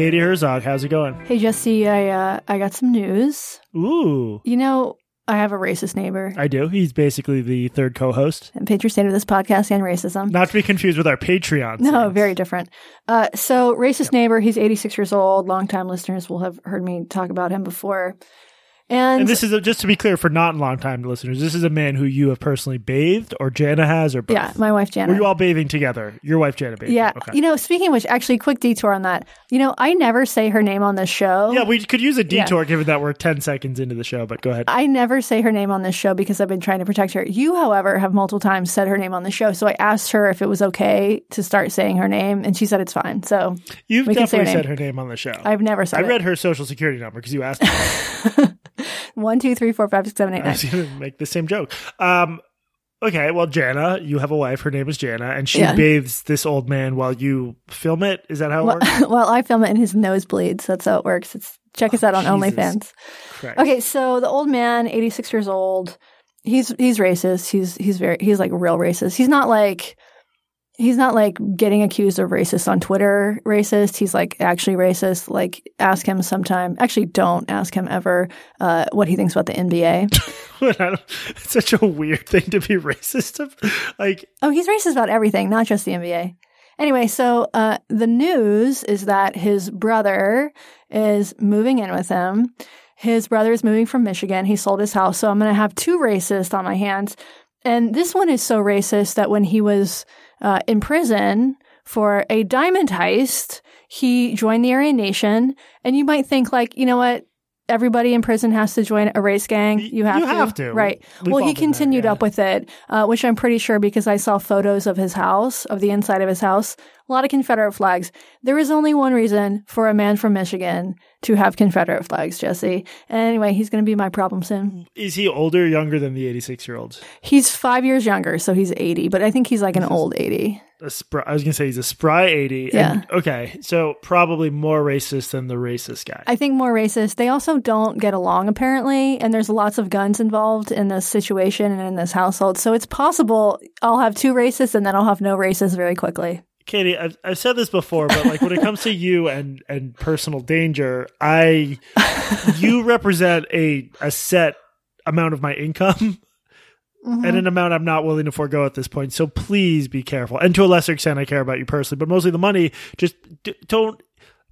Katie Herzog, how's it going? Hey Jesse, I uh, I got some news. Ooh, You know, I have a racist neighbor. I do. He's basically the third co-host. and patron saint of this podcast and racism. Not to be confused with our Patreon. No, very different. Uh, so, racist neighbor. He's 86 years old. Longtime listeners will have heard me talk about him before. And, And this is a, just to be clear for not long-time listeners. This is a man who you have personally bathed, or Jana has, or both. yeah, my wife Jana. Were you all bathing together? Your wife Jana bathed. yeah, Okay. you know, speaking of which, actually, quick detour on that. You know, I never say her name on this show. yeah, we could use a Yeah. detour given that we're ten seconds into the show. But go ahead. I never say her name on this show because I've been trying to protect her. You, however, have multiple times said her name on the show. So I asked her if it was okay to start saying her name, and she said it's fine. So You've say her definitely said her name on the show. I've never said I it. read her social security number because you asked. One, two, three, four, five, six, seven, eight, I was going to make the same joke. Um, okay, well, Jana, you have a wife. Her name is Jana, and she Yeah. bathes this old man while you film it. Is that how it Well, works? well, I film it in his nosebleeds. That's how it works. It's check us out on Jesus OnlyFans. Correct. Okay, so the old man, eighty six years old, he's he's racist. He's he's very he's like real racist. He's not like he's not like getting accused of racist on Twitter racist. He's like actually racist. Like ask him sometime. Actually, don't ask him ever uh, what he thinks about the NBA. It's such a weird thing to be racist of. Like, Oh, he's racist about everything, not just the NBA. Anyway, so uh, the news is that his brother is moving in with him. His brother is moving from Michigan. He sold his house. So I'm going to have two racists on my hands. And this one is so racist that when he was uh, in prison for a diamond heist, he joined the Aryan Nation. And you might think, like, you know what? Everybody in prison has to join a race gang. You have you to. have to. Right. We've well, he been there, continued yeah. up with it, uh, which I'm pretty sure because I saw photos of his house, of the inside of his house, a lot of Confederate flags. There is only one reason for a man from Michigan to have Confederate flags, Jesse. And anyway, he's going to be my problem soon. is he older or younger than the 86 year olds? He's five years younger, so he's 80, but I think he's like an old 80. A spry, I was going to say he's a spry 80. Yeah. And, okay, so probably more racist than the racist guy. I think more racist. They also don't get along, apparently, and there's lots of guns involved in this situation and in this household. So it's possible I'll have two racists and then I'll have no racists very quickly. Katie, I've, I've said this before, but like when it comes to you and and personal danger, I you represent a a set amount of my income Mhm. and an amount I'm not willing to forego at this point. So please be careful. And to a lesser extent, I care about you personally, but mostly the money. Just d- don't.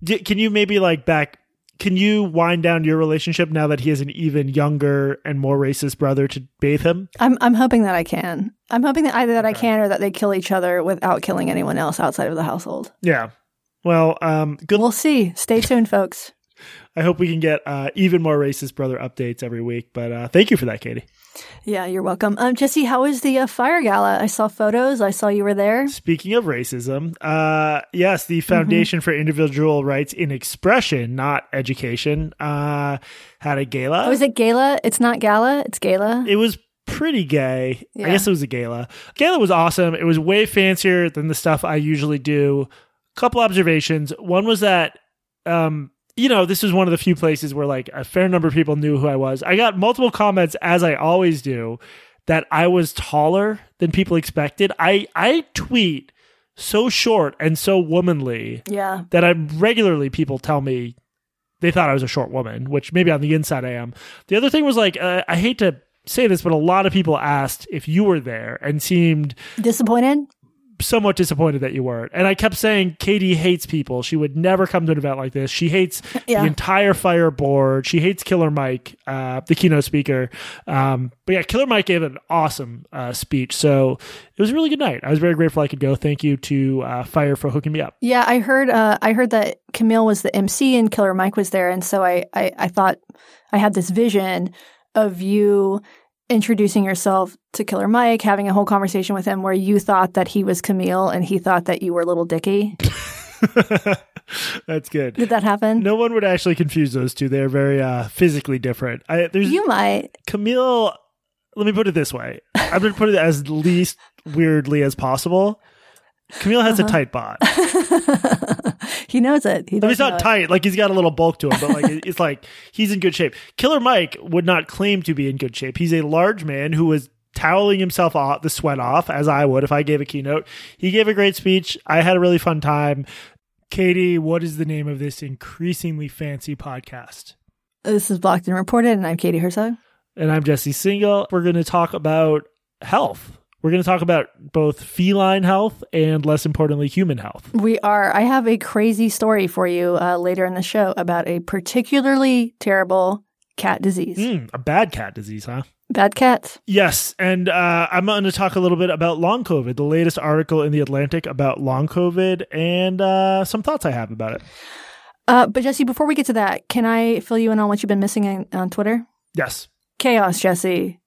D- can you maybe like back? Can you wind down your relationship now that he has an even younger and more racist brother to bathe him? I'm I'm hoping that I can. I'm hoping that either that I can or that they kill each other without killing anyone else outside of the household. Yeah. Well, um, good. We'll see. Stay tuned, folks. I hope we can get uh, even more racist brother updates every week. But uh, thank you for that, Katie. Yeah, you're welcome. Um, Jesse, how was the uh, fire gala? I saw photos. I saw you were there. Speaking of racism, uh, yes, the Foundation for Individual Rights in Expression, not Education, uh, had a gala. Oh, is it gala? It's not gala. It's gala. it was pretty gay. I guess it was a gala. Gala was awesome. It was way fancier than the stuff I usually do. Couple observations. One was that, um, you know, this was one of the few places where like a fair number of people knew who I was. I got multiple comments, as I always do, that I was taller than people expected. I I tweet so short and so womanly yeah. that I regularly people tell me they thought I was a short woman, which maybe on the inside I am. The other thing was like uh, I hate to say this, but a lot of people asked if you were there and seemed Disappointed? Somewhat disappointed that you weren't. And I kept saying Katie hates people. She would never come to an event like this. She hates Yeah. the entire fire board. She hates Killer Mike, uh, the keynote speaker. Um, but yeah, Killer Mike gave an awesome uh, speech. So it was a really good night. I was very grateful I could go. Thank you to uh, Fire for hooking me up. Yeah, I heard. Uh, I heard that Kmele was the MC and Killer Mike was there, and so I, I, I thought I had this vision of you introducing yourself to Killer Mike, having a whole conversation with him, where you thought that he was Kmele and he thought that you were Lil Dicky. That's good. Did that happen? No one would actually confuse those two. They're very uh, physically different. I, there's You might. Kmele. Let me put it this way. I'm going to put it as least weirdly as possible. Kmele has Uh-huh. a tight bod. he knows it. He I mean, does it's know not it. tight. Like he's got a little bulk to him, but like it's like he's in good shape. Killer Mike would not claim to be in good shape. He's a large man who was toweling himself off the sweat off, as I would if I gave a keynote. He gave a great speech. I had a really fun time. Katie, what is the name of this increasingly fancy podcast? This is Blocked and Reported, and I'm Katie Herzog. And I'm Jesse Singal. We're going to talk about health. We're going to talk about both feline health and, less importantly, human health. We are. I have a crazy story for you uh, later in the show about a particularly terrible cat disease. Mm, a bad cat disease, huh? Bad cats. Yes, and uh, I'm going to talk a little bit about long COVID, the latest article in the Atlantic about long COVID, and uh, some thoughts I have about it. Uh, but Jesse, before we get to that, can I fill you in on what you've been missing in, on Twitter? Yes. Chaos, Jesse.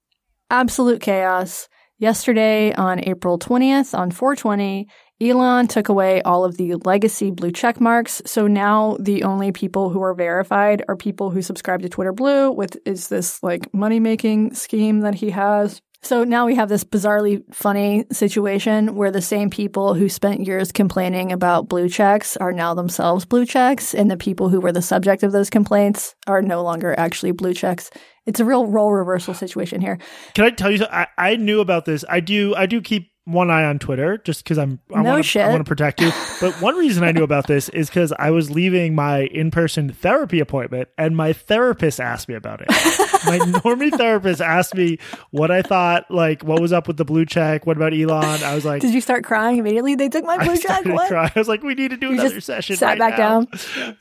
Absolute chaos. Yesterday on April 20th, on 420, Elon took away all of the legacy blue check marks. So now the only people who are verified are people who subscribe to Twitter Blue with is this like money making scheme that he has. So now we have this bizarrely funny situation where the same people who spent years complaining about blue checks are now themselves blue checks, and the people who were the subject of those complaints are no longer actually blue checks. It's a real role reversal situation here. Can I tell you? I, I knew about this. I do. I do keep one eye on Twitter just because I'm I no wanna, shit. I want to protect you. But one reason I knew about this is because I was leaving my in-person therapy appointment, and my therapist asked me about it. my normie therapist asked me what I thought, like what was up with the blue check. What about Elon? I was like, Did you start crying immediately? They took my blue I check. What? cry. I was like, we need to do You another session. sat right back now. down.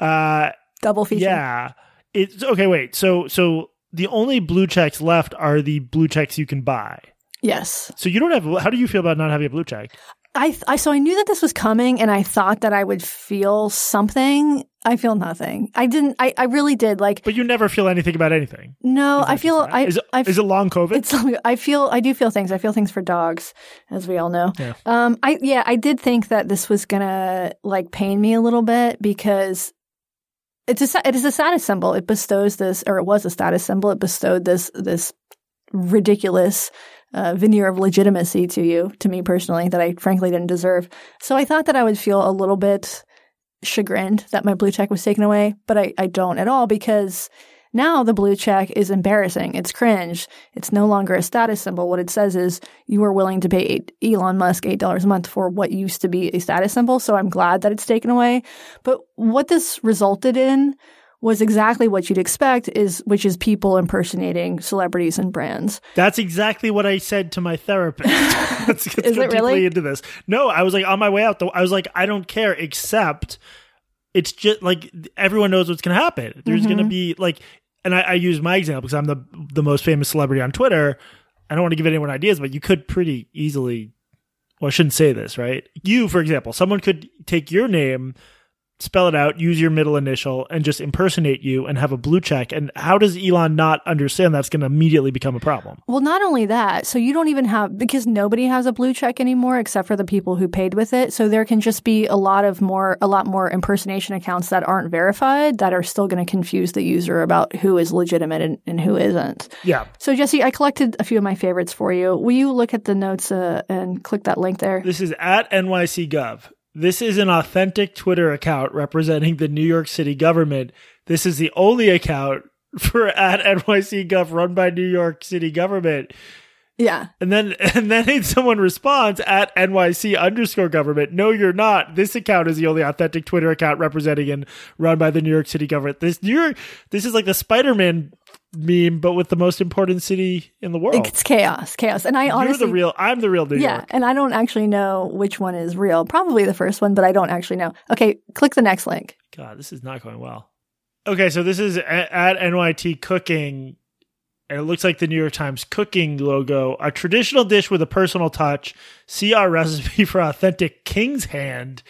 uh, Double feature. yeah. It's okay. Wait. So so the only blue checks left are the blue checks you can buy. Yes. So you don't have. How do you feel about not having a blue check? I, I so I knew that this was coming, and I thought that I would feel something. I feel nothing. I didn't. I, I really did. Like But you never feel anything about anything. no, I feel. I is it, is it long COVID? It's I feel I do feel things. I feel things for dogs, as we all know. Yeah. Um. I yeah. I did think that this was gonna like pain me a little bit because it's a it is a status symbol. It bestows this, or it was a status symbol. It bestowed this this ridiculous uh, veneer of legitimacy to you, to me personally, that I frankly didn't deserve. So I thought that I would feel a little bit chagrined that my blue check was taken away, but I, I don't at all because now the blue check is embarrassing. It's cringe. It's no longer a status symbol. What it says is you are willing to pay Elon Musk $8 a month for what used to be a status symbol. So I'm glad that it's taken away. But what this resulted in was exactly what you'd expect is which is people impersonating celebrities and brands. That's exactly what I said to my therapist. let's, let's Is it really? into this. No, I was like on my way out. Though I was like, I don't care, except it's just like everyone knows what's going to happen. There's going to mm-hmm. be like, and I, I use my example because I'm the the most famous celebrity on Twitter. I don't want to give anyone ideas, but you could pretty easily. Well, I shouldn't say this, right? You, for example, someone could take your name, spell it out, use your middle initial, and just impersonate you and have a blue check. And how does Elon not understand that's going to immediately become a problem? Well, not only that, so you don't even have because nobody has a blue check anymore except for the people who paid with it. So there can just be a lot of more a lot more impersonation accounts that aren't verified that are still going to confuse the user about who is legitimate and, and who isn't. Yeah. So Jesse, I collected a few of my favorites for you. Will you look at the notes uh, and click that link there? This is at NYC Gov. This is an authentic Twitter account representing the New York City government. This is the only account for at NYC Gov run by New York City government. Yeah. And then and then someone responds at NYC underscore government. No, you're not. This account is the only authentic Twitter account representing and run by the New York City government. This New York this is like the Spider-Man meme, but with the most important city in the world. It's chaos, chaos. And I honestly You're the real I'm the real New Yeah, York. and I don't actually know which one is real. Probably the first one, but I don't actually know. Okay, click the next link. God, this is not going well. Okay, so this is a- at NYT Cooking. And it looks like the New York Times cooking logo. A traditional dish with a personal touch. See our recipe for authentic king's hand.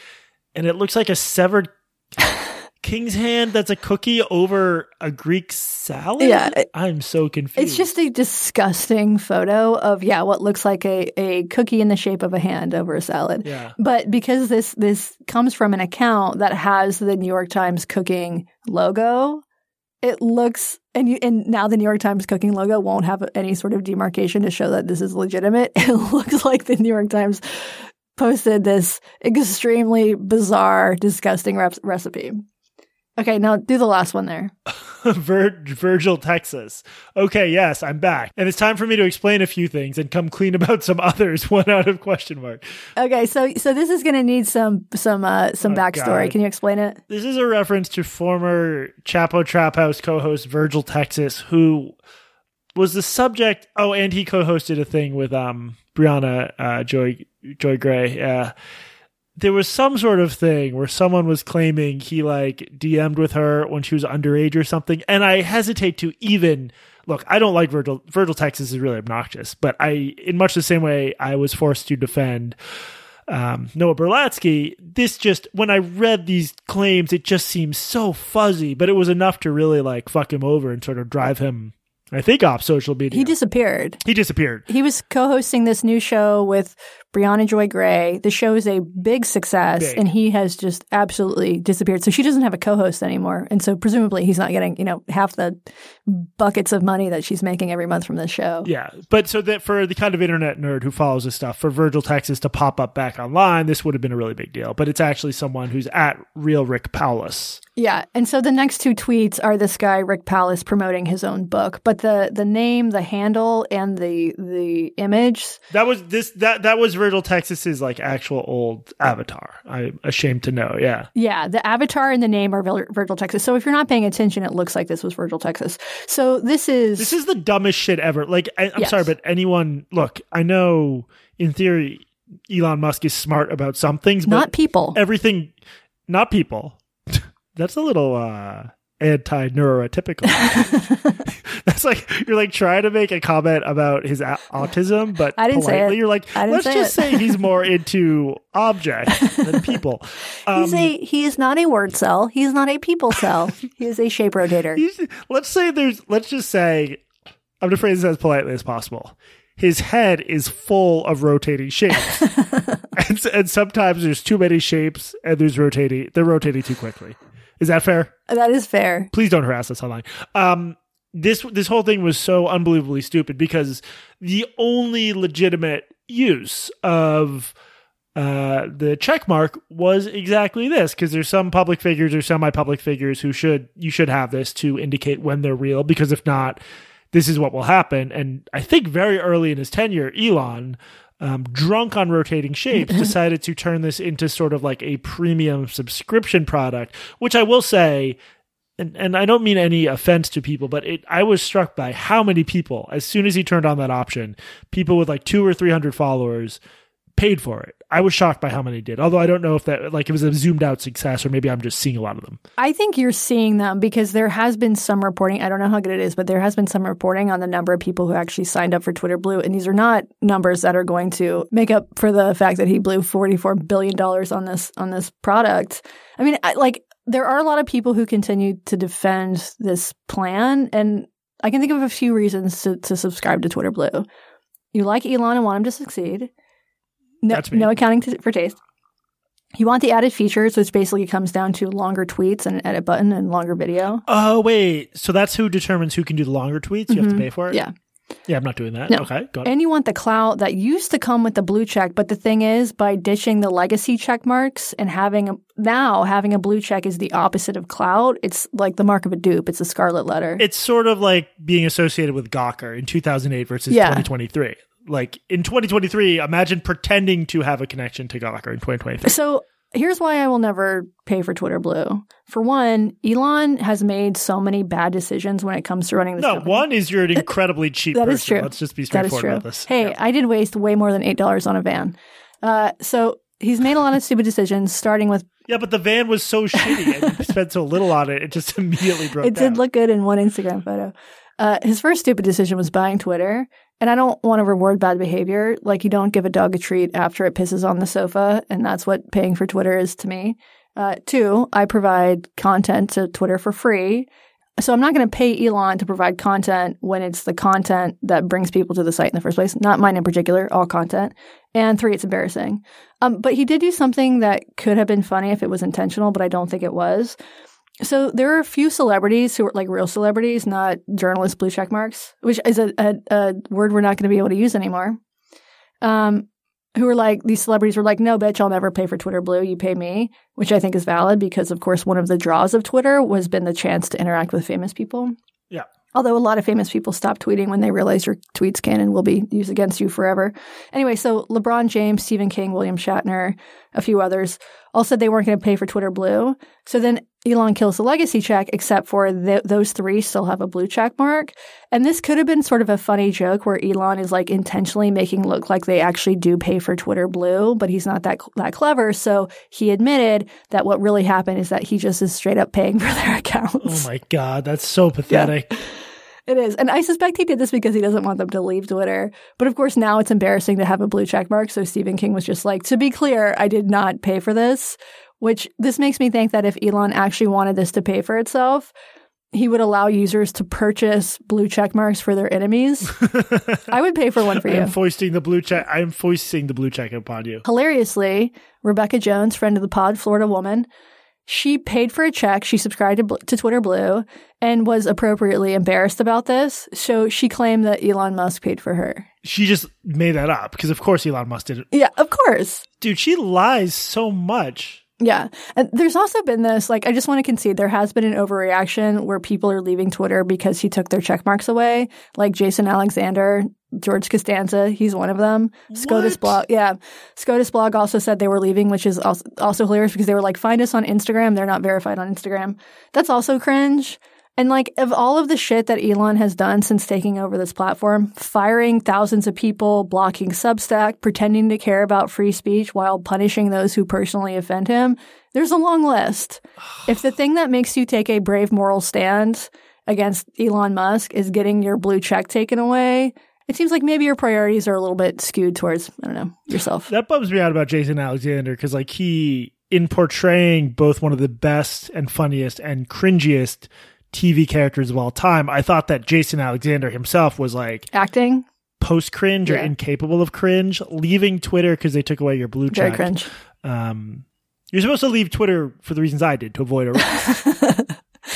And it looks like a severed king's hand that's a cookie over a Greek salad. Yeah, it- I'm so confused. It's just a disgusting photo of yeah, what looks like a, a cookie in the shape of a hand over a salad. yeah. But because this this comes from an account that has the New York Times cooking logo, it looks and you and now the New York Times cooking logo won't have any sort of demarcation to show that this is legitimate. It looks like the New York Times posted this extremely bizarre, disgusting recipe. Okay, now do the last one there. Vir- Virgil, Texas. Okay, yes, I'm back. And it's time for me to explain a few things and come clean about some others, one out of question mark. Okay, so so this is going to need some some uh some Oh, backstory. God. Can you explain it? This is a reference to former Chapo Trap House co host Virgil, Texas, who was the subject. Oh, and he co hosted a thing with um Briahna uh, Joy Joy Gray. Uh, there was some sort of thing where someone was claiming he like DM'd with her when she was underage or something, and I hesitate to even look. I don't like Virgil. Virgil Texas is really obnoxious, but I, in much the same way, I was forced to defend um, Noah Berlatsky. This just when I read these claims, it just seems so fuzzy, but it was enough to really like fuck him over and sort of drive him. I think off social media. He disappeared. he disappeared. He was co-hosting this new show with Briahna Joy Gray. The show is a big success, Big. and he has just absolutely disappeared. So she doesn't have a co-host anymore, and so presumably he's not getting you know half the buckets of money that she's making every month from this show. Yeah, but so that for the kind of internet nerd who follows this stuff, for Virgil Texas to pop up back online, this would have been a really big deal. But it's actually someone who's at real Rick Paulas. Yeah, and so the next two tweets are this guy Rick Paulas promoting his own book, but the the name, the handle, and the the image. That was this that that was Virgil Texas's like actual old avatar. I'm ashamed to know. Yeah. Yeah, the avatar and the name are Vir- Virgil Texas. So if you're not paying attention, it looks like this was Virgil Texas. So this is This is the dumbest shit ever. Like, I, I'm Yes. sorry, but anyone, look, I know in theory Elon Musk is smart about some things, but not people. everything, not people. That's a little uh, anti neurotypical. That's like you're like trying to make a comment about his a- autism, but I didn't say politely it. you're like, I didn't let's say just it." say he's more into objects than people. Um, He's a he is not a word cell. He is not a people cell. he is a shape rotator. He's- let's say there's let's just say I'm gonna phrase this as politely as possible. His head is full of rotating shapes, and, and sometimes there's too many shapes, and there's rotating. They're rotating too quickly. Is that fair? That is fair. Please don't harass us online. Um, this this whole thing was so unbelievably stupid because the only legitimate use of uh, the check mark was exactly this because there's some public figures or semi-public figures who should you should have this to indicate when they're real because if not this is what will happen and i think very early in his tenure elon um, drunk on rotating shapes decided to turn this into sort of like a premium subscription product which i will say and, and I don't mean any offense to people, but it, I was struck by how many people, as soon as he turned on that option, people with like two or three hundred followers paid for it. I was shocked by how many did. Although I don't know if that like it was a zoomed out success or maybe I'm just seeing a lot of them. I think you're seeing them because there has been some reporting. I don't know how good it is, but there has been some reporting on the number of people who actually signed up for Twitter Blue. And these are not numbers that are going to make up for the fact that he blew $44 billion on this, on this product. I mean, I, like, there are a lot of people who continue to defend this plan. And I can think of a few reasons to, to subscribe to Twitter Blue. You like Elon and want him to succeed. No, no accounting for taste. You want the added features, which basically comes down to longer tweets and an edit button and longer video. Oh wait, so that's who determines who can do the longer tweets? You have to pay for it. Mm-hmm. Yeah. yeah. I'm not doing that. No. Okay, got it. And you want the clout that used to come with the blue check, but the thing is, by ditching the legacy check marks and having a, now having a blue check is the opposite of clout. It's like the mark of a dupe. It's a scarlet letter. It's sort of like being associated with Gawker in 2008 versus Yeah. 2023. Like in 2023, imagine pretending to have a connection to Gawker in 2023. So here's why I will never pay for Twitter Blue. For one, Elon has made so many bad decisions when it comes to running this No, company. one is you're an incredibly cheap That person. is true. Let's just be straightforward about this. Hey, Yeah. I did waste way more than eight dollars on a van. Uh, so he's made a lot of stupid decisions, starting with Yeah, but the van was so shitty and you spent so little on it, it just immediately broke it down. did look good in one Instagram photo. Uh, his first stupid decision was buying Twitter. And I don't want to reward bad behavior. Like you don't give a dog a treat after it pisses on the sofa. And that's what paying for Twitter is to me. Uh, two, I provide content to Twitter for free. So I'm not going to pay Elon to provide content when it's the content that brings people to the site in the first place. Not mine in particular, all content. And three, it's embarrassing. Um, but he did do something that could have been funny if it was intentional, but I don't think it was. So there are a few celebrities who are like real celebrities, not journalist blue check marks, which is a, a, a word we're not going to be able to use anymore. Um, who were like, these celebrities were like, no, bitch, I'll never pay for Twitter Blue. You pay me, which I think is valid because, of course, one of the draws of Twitter was been the chance to interact with famous people. Yeah. Although a lot of famous people stop tweeting when they realize your tweets can and will be used against you forever. Anyway, so LeBron James, Stephen King, William Shatner, a few others all said they weren't going to pay for Twitter Blue. So then Elon kills the legacy check, except for th- those three still have a blue check mark. And this could have been sort of a funny joke where Elon is like intentionally making look like they actually do pay for Twitter Blue, but he's not that that clever. So he admitted that what really happened is that he just is straight up paying for their accounts. Oh my god, that's so pathetic. Yeah. It is. And I suspect he did this because he doesn't want them to leave Twitter. But of course, now it's embarrassing to have a blue check mark. So Stephen King was just like, to be clear, I did not pay for this, which this makes me think that if Elon actually wanted this to pay for itself, he would allow users to purchase blue check marks for their enemies. I would pay for one for you. I'm foisting the blue check. I'm foisting the blue check upon you. Hilariously, Rebecca Jones, friend of the pod, Florida woman, she paid for a check. She subscribed to, to, Twitter Blue and was appropriately embarrassed about this. So she claimed that Elon Musk paid for her. She just made that up because, of course, Elon Musk did it. Yeah, of course. Dude, she lies so much. Yeah. And there's also been this, like, I just want to concede there has been an overreaction where people are leaving Twitter because he took their check marks away. Like Jason Alexander, George Costanza, he's one of them. SCOTUS blog, yeah. SCOTUS blog also said they were leaving, which is also, also hilarious because they were like, find us on Instagram. They're not verified on Instagram. That's also cringe. And like of all of the shit that Elon has done since taking over this platform, firing thousands of people, blocking Substack, pretending to care about free speech while punishing those who personally offend him, there's a long list. if the thing that makes you take a brave moral stand against Elon Musk is getting your blue check taken away, it seems like maybe your priorities are a little bit skewed towards, I don't know, yourself. That bums me out about Jason Alexander because like he in portraying both one of the best and funniest and cringiest TV characters of all time. I thought that Jason Alexander himself was like acting post cringe yeah. or incapable of cringe, leaving Twitter because they took away your blue Very check. cringe. Um, you're supposed to leave Twitter for the reasons I did to avoid arrest.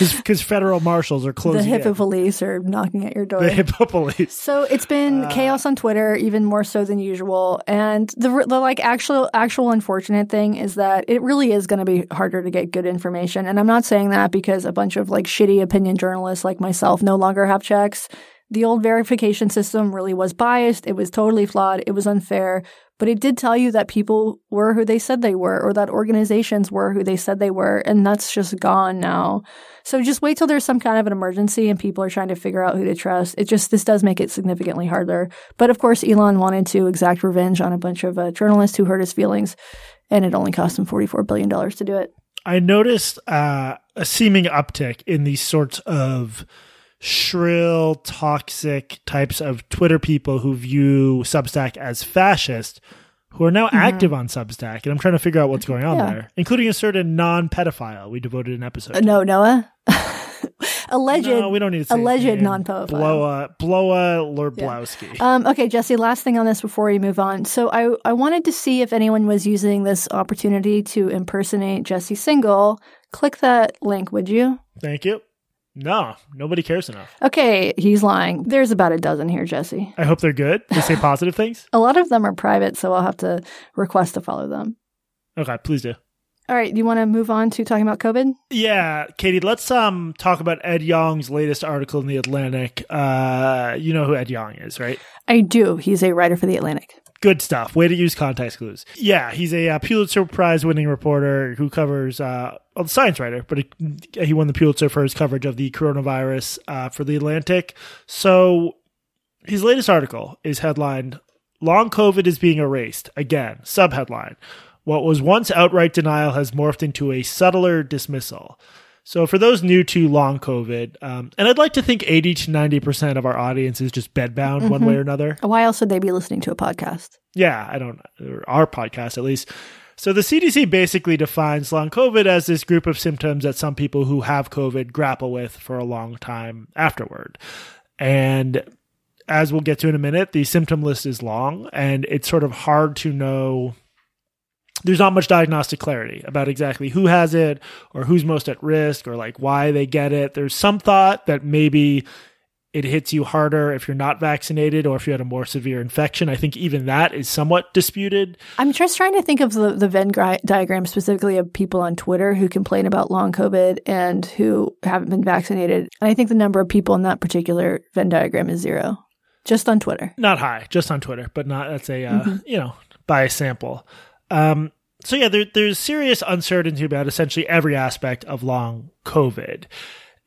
because federal marshals are closing. The hippo in. police are knocking at your door. The hippo police. So it's been uh, chaos on Twitter, even more so than usual. And the the like actual actual unfortunate thing is that it really is going to be harder to get good information. And I'm not saying that because a bunch of like shitty opinion journalists like myself no longer have checks. The old verification system really was biased. It was totally flawed. It was unfair. But it did tell you that people were who they said they were or that organizations were who they said they were and that's just gone now. So just wait till there's some kind of an emergency and people are trying to figure out who to trust. It just this does make it significantly harder. But of course elon wanted to exact revenge on a bunch of uh, journalists who hurt his feelings and it only cost him 44 billion dollars to do it. I noticed uh, a seeming uptick in these sorts of shrill, toxic types of Twitter people who view Substack as fascist who are now mm-hmm. active on Substack. And I'm trying to figure out what's going on yeah. there, including a certain non pedophile we devoted an episode uh, No, Noah? alleged. No, we don't need to say alleged non pedophile. Bloa, Bloa Lorblowski. Yeah. Um, okay, Jesse. Last thing on this before we move on. So I I wanted to see if anyone was using this opportunity to impersonate Jesse Singal. Click that link, would you? Thank you. No, nobody cares enough. Okay, he's lying. There's about a dozen here, Jesse. I hope they're good. They say positive things. A lot of them are private, so I'll have to request to follow them. Okay, please do. All right, do you want to move on to talking about COVID? Yeah, Katie, let's um talk about Ed Yong's latest article in the Atlantic. Uh, you know who Ed Yong is, right? I do. He's a writer for the Atlantic good stuff. Way to use context clues. Yeah, he's a uh, Pulitzer Prize winning reporter who covers, uh, well, science writer, but he, he, won the Pulitzer for his coverage of the coronavirus uh, for the Atlantic. So his latest article is headlined Long COVID is being erased. Again, subheadline. What was once outright denial has morphed into a subtler dismissal. So, for those new to long COVID, um, and I'd like to think 80 to 90% of our audience is just bedbound mm-hmm. one way or another. Why else would they be listening to a podcast? Yeah, I don't, our podcast at least. So, the CDC basically defines long COVID as this group of symptoms that some people who have COVID grapple with for a long time afterward. And as we'll get to in a minute, the symptom list is long and it's sort of hard to know there's not much diagnostic clarity about exactly who has it or who's most at risk or like why they get it. There's some thought that maybe it hits you harder if you're not vaccinated or if you had a more severe infection. I think even that is somewhat disputed. I'm just trying to think of the, the Venn diagram specifically of people on Twitter who complain about long COVID and who haven't been vaccinated. And I think the number of people in that particular Venn diagram is zero, just on Twitter. Not high, just on Twitter, but not, that's a, uh, mm-hmm. you know, bias sample. Um, so yeah, there, there's serious uncertainty about essentially every aspect of long COVID.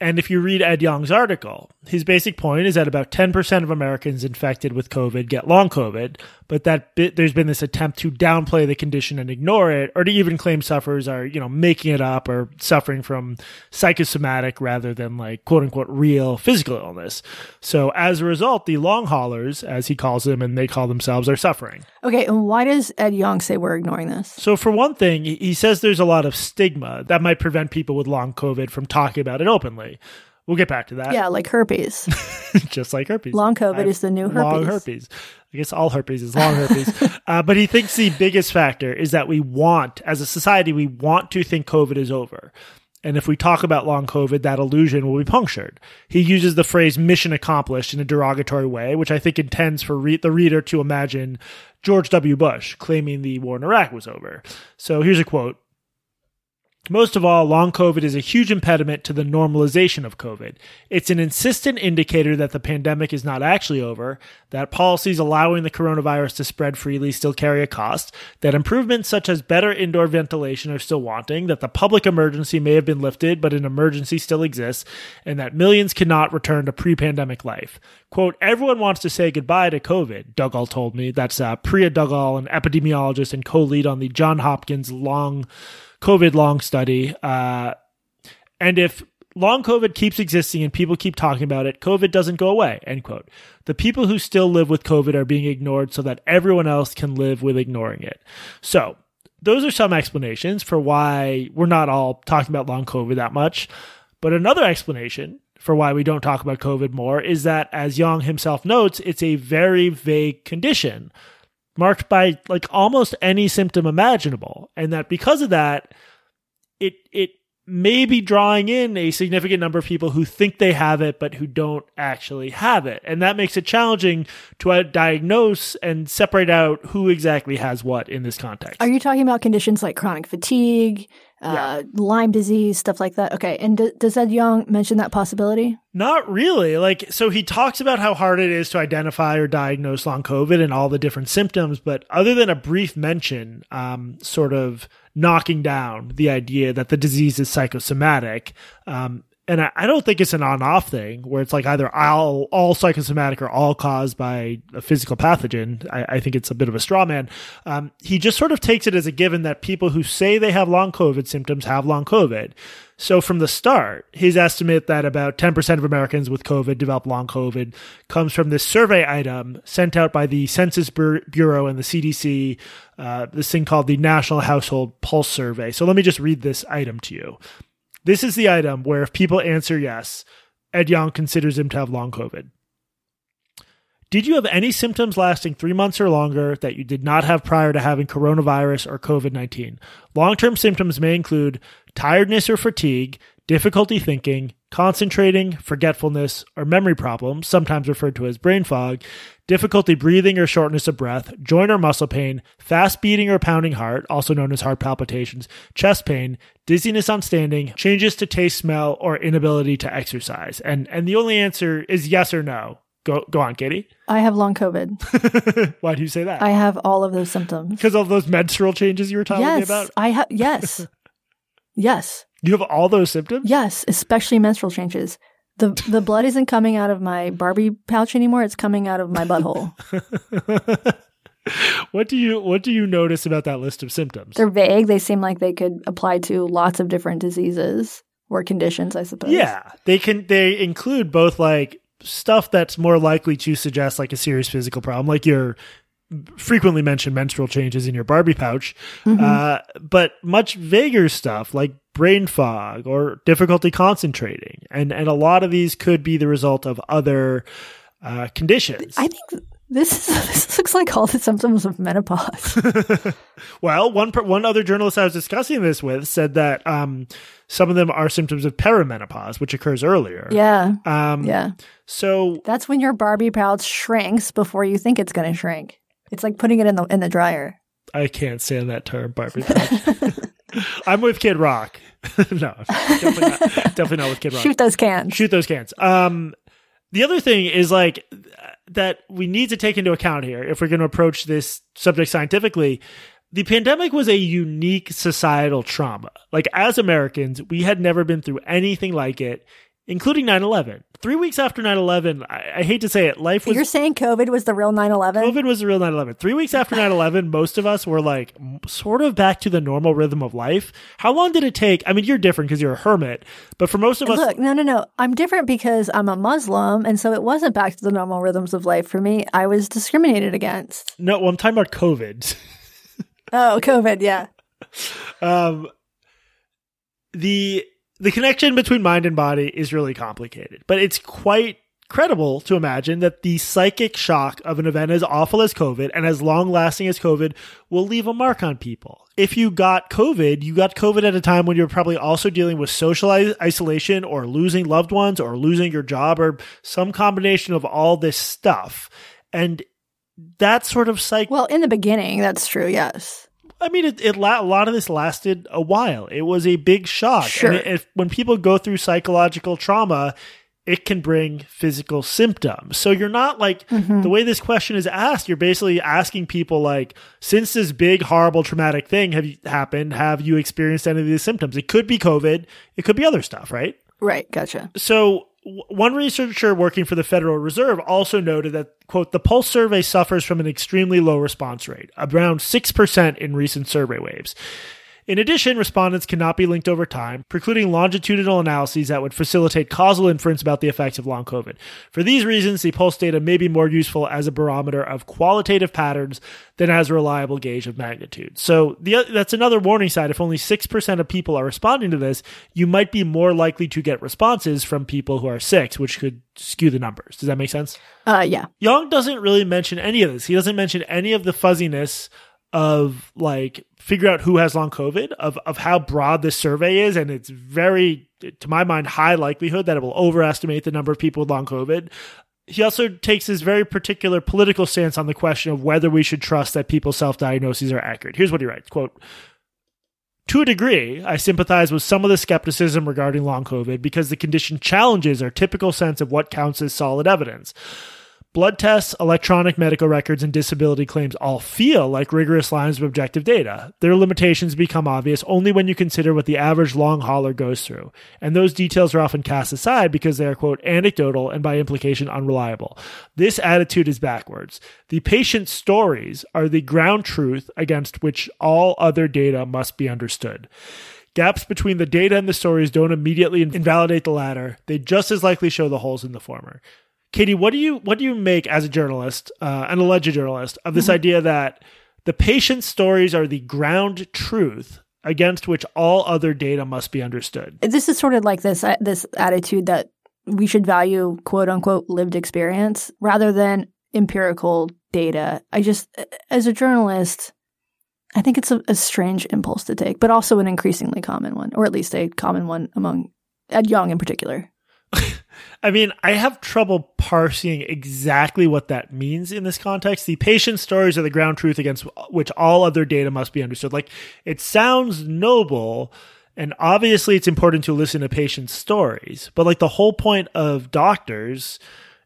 And if you read Ed Yong's article, his basic point is that about 10% of Americans infected with COVID get long COVID, but that bit, there's been this attempt to downplay the condition and ignore it, or to even claim sufferers are, you know, making it up or suffering from psychosomatic rather than like quote unquote real physical illness. So as a result, the long haulers, as he calls them and they call themselves, are suffering. Okay, and why does Ed Yong say we're ignoring this? So for one thing, he says there's a lot of stigma that might prevent people with long COVID from talking about it openly. We'll get back to that. Yeah, like herpes. Just like herpes. Long COVID is the new herpes. Long herpes. I guess all herpes is long herpes. uh, but he thinks the biggest factor is that we want, as a society, we want to think COVID is over. And if we talk about long COVID, that illusion will be punctured. He uses the phrase mission accomplished in a derogatory way, which I think intends for re- the reader to imagine George W. Bush claiming the war in Iraq was over. So here's a quote most of all, long COVID is a huge impediment to the normalization of COVID. It's an insistent indicator that the pandemic is not actually over, that policies allowing the coronavirus to spread freely still carry a cost, that improvements such as better indoor ventilation are still wanting, that the public emergency may have been lifted, but an emergency still exists, and that millions cannot return to pre pandemic life. Quote, everyone wants to say goodbye to COVID, Duggal told me. That's uh, Priya Duggal, an epidemiologist and co lead on the John Hopkins long COVID long study. Uh, and if long COVID keeps existing and people keep talking about it, COVID doesn't go away, end quote. The people who still live with COVID are being ignored so that everyone else can live with ignoring it. So, those are some explanations for why we're not all talking about long COVID that much. But another explanation for why we don't talk about COVID more is that, as Yong himself notes, it's a very vague condition marked by like almost any symptom imaginable and that because of that it it may be drawing in a significant number of people who think they have it but who don't actually have it. And that makes it challenging to uh, diagnose and separate out who exactly has what in this context. Are you talking about conditions like chronic fatigue uh, yeah. Lyme disease, stuff like that. Okay. And d- does Ed Yong mention that possibility? Not really. Like, so he talks about how hard it is to identify or diagnose long COVID and all the different symptoms, but other than a brief mention, um, sort of knocking down the idea that the disease is psychosomatic, um, and I, I, don't think it's an on-off thing where it's like either all all psychosomatic or all caused by a physical pathogen. I, I think it's a bit of a straw man. Um, he just sort of takes it as a given that people who say they have long COVID symptoms have long COVID. So from the start, his estimate that about 10% of Americans with COVID develop long COVID comes from this survey item sent out by the Census Bureau and the CDC, uh, this thing called the National Household Pulse Survey. So let me just read this item to you. This is the item where if people answer yes, Ed Yong considers him to have long COVID. Did you have any symptoms lasting three months or longer that you did not have prior to having coronavirus or COVID 19? Long term symptoms may include tiredness or fatigue, difficulty thinking, concentrating, forgetfulness, or memory problems, sometimes referred to as brain fog, difficulty breathing or shortness of breath, joint or muscle pain, fast beating or pounding heart, also known as heart palpitations, chest pain, dizziness on standing, changes to taste, smell, or inability to exercise. And and the only answer is yes or no. Go go on, Katie. I have long COVID. Why do you say that? I have all of those symptoms. Because of those menstrual changes you were talking yes, about? I have yes. yes. You have all those symptoms? Yes, especially menstrual changes. The the blood isn't coming out of my Barbie pouch anymore. It's coming out of my butthole. what do you what do you notice about that list of symptoms? They're vague. They seem like they could apply to lots of different diseases or conditions, I suppose. Yeah. They can they include both like stuff that's more likely to suggest like a serious physical problem, like your frequently mentioned menstrual changes in your Barbie pouch, mm-hmm. uh, but much vaguer stuff like brain fog or difficulty concentrating. And, and a lot of these could be the result of other uh, conditions. I think This this looks like all the symptoms of menopause. well, one one other journalist I was discussing this with said that um, some of them are symptoms of perimenopause, which occurs earlier. Yeah, Um, yeah. So That's when your Barbie pouch shrinks before you think it's going to shrink. It's like putting it in the in the dryer. I can't stand that term, Barbie. Pouch. I'm with Kid Rock. no, definitely not, definitely not with Kid Rock. Shoot those cans. shoot those cans. Um, the other thing is like that we need to take into account here if we're going to approach this subject scientifically. The pandemic was a unique societal trauma. Like as Americans, we had never been through anything like it, including 9/11. Three weeks after 9/11, I, I hate to say it, life was You're saying COVID was the real 9/11? COVID was the real 9 11. Three weeks after 9 11, most of us were like m- sort of back to the normal rhythm of life. How long did it take? I mean, you're different because you're a hermit, but for most of us, Look, no, no, no. I'm different because I'm a Muslim, and so it wasn't back to the normal rhythms of life for me. I was discriminated against. no, well, I'm talking about COVID. Oh, COVID, yeah. um, the the connection between mind and body is really complicated, but it's quite credible to imagine that the psychic shock of an event as awful as COVID and as long lasting as COVID will leave a mark on people. If you got COVID, you got COVID at a time when you're probably also dealing with social isolation or losing loved ones or losing your job or some combination of all this stuff. And that sort of psych Well, in the beginning, that's true, yes. I mean, it, it la- a lot of this lasted a while. It was a big shock. Sure. And it, if, when people go through psychological trauma, it can bring physical symptoms. So you're not like mm-hmm. the way this question is asked. You're basically asking people like, since this big, horrible, traumatic thing have you, happened, have you experienced any of these symptoms? It could be COVID. It could be other stuff, right? Right, gotcha. So one researcher working for the Federal Reserve also noted that quote the pulse survey suffers from an extremely low response rate, around 6% in recent survey waves. In addition, respondents cannot be linked over time, precluding longitudinal analyses that would facilitate causal inference about the effects of long COVID. For these reasons, the pulse data may be more useful as a barometer of qualitative patterns than as a reliable gauge of magnitude. So the, that's another warning sign. If only 6% of people are responding to this, you might be more likely to get responses from people who are six, which could skew the numbers. Does that make sense? Uh, yeah. Yong doesn't really mention any of this. He doesn't mention any of the fuzziness of like figure out who has long COVID, of of how broad this survey is, and it's very, to my mind, high likelihood that it will overestimate the number of people with long COVID. He also takes this very particular political stance on the question of whether we should trust that people's self diagnoses are accurate. Here's what he writes: "Quote." To a degree, I sympathize with some of the skepticism regarding long COVID because the condition challenges our typical sense of what counts as solid evidence. Blood tests, electronic medical records, and disability claims all feel like rigorous lines of objective data. Their limitations become obvious only when you consider what the average long hauler goes through. And those details are often cast aside because they are, quote, anecdotal and by implication unreliable. This attitude is backwards. The patient's stories are the ground truth against which all other data must be understood. Gaps between the data and the stories don't immediately invalidate the latter. They just as likely show the holes in the former. Katie, what do you what do you make as a journalist, uh, an alleged journalist, of this idea that the patient's stories are the ground truth against which all other data must be understood? This is sort of like this uh, this attitude that we should value quote unquote lived experience rather than empirical data. I just, as a journalist, I think it's a, a strange impulse to take, but also an increasingly common one, or at least a common one among Ed Yong in particular. I mean, I have trouble parsing exactly what that means in this context. The patient stories are the ground truth against which all other data must be understood. Like, it sounds noble, and obviously it's important to listen to patients' stories, but like the whole point of doctors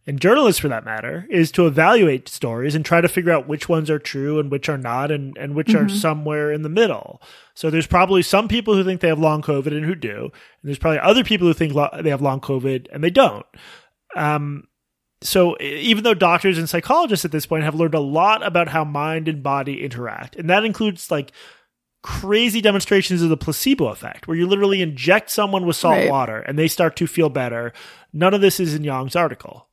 and journalists for that matter is to evaluate stories and try to figure out which ones are true and which are not and, and which are somewhere in the middle. So there's probably some people who think they have long COVID and who do, and there's probably other people who think lo- they have long COVID and they don't. Um, so even though doctors and psychologists at this point have learned a lot about how mind and body interact, and that includes like crazy demonstrations of the placebo effect, where you literally inject someone with salt Right. water and they start to feel better. None of this is in Yong's article.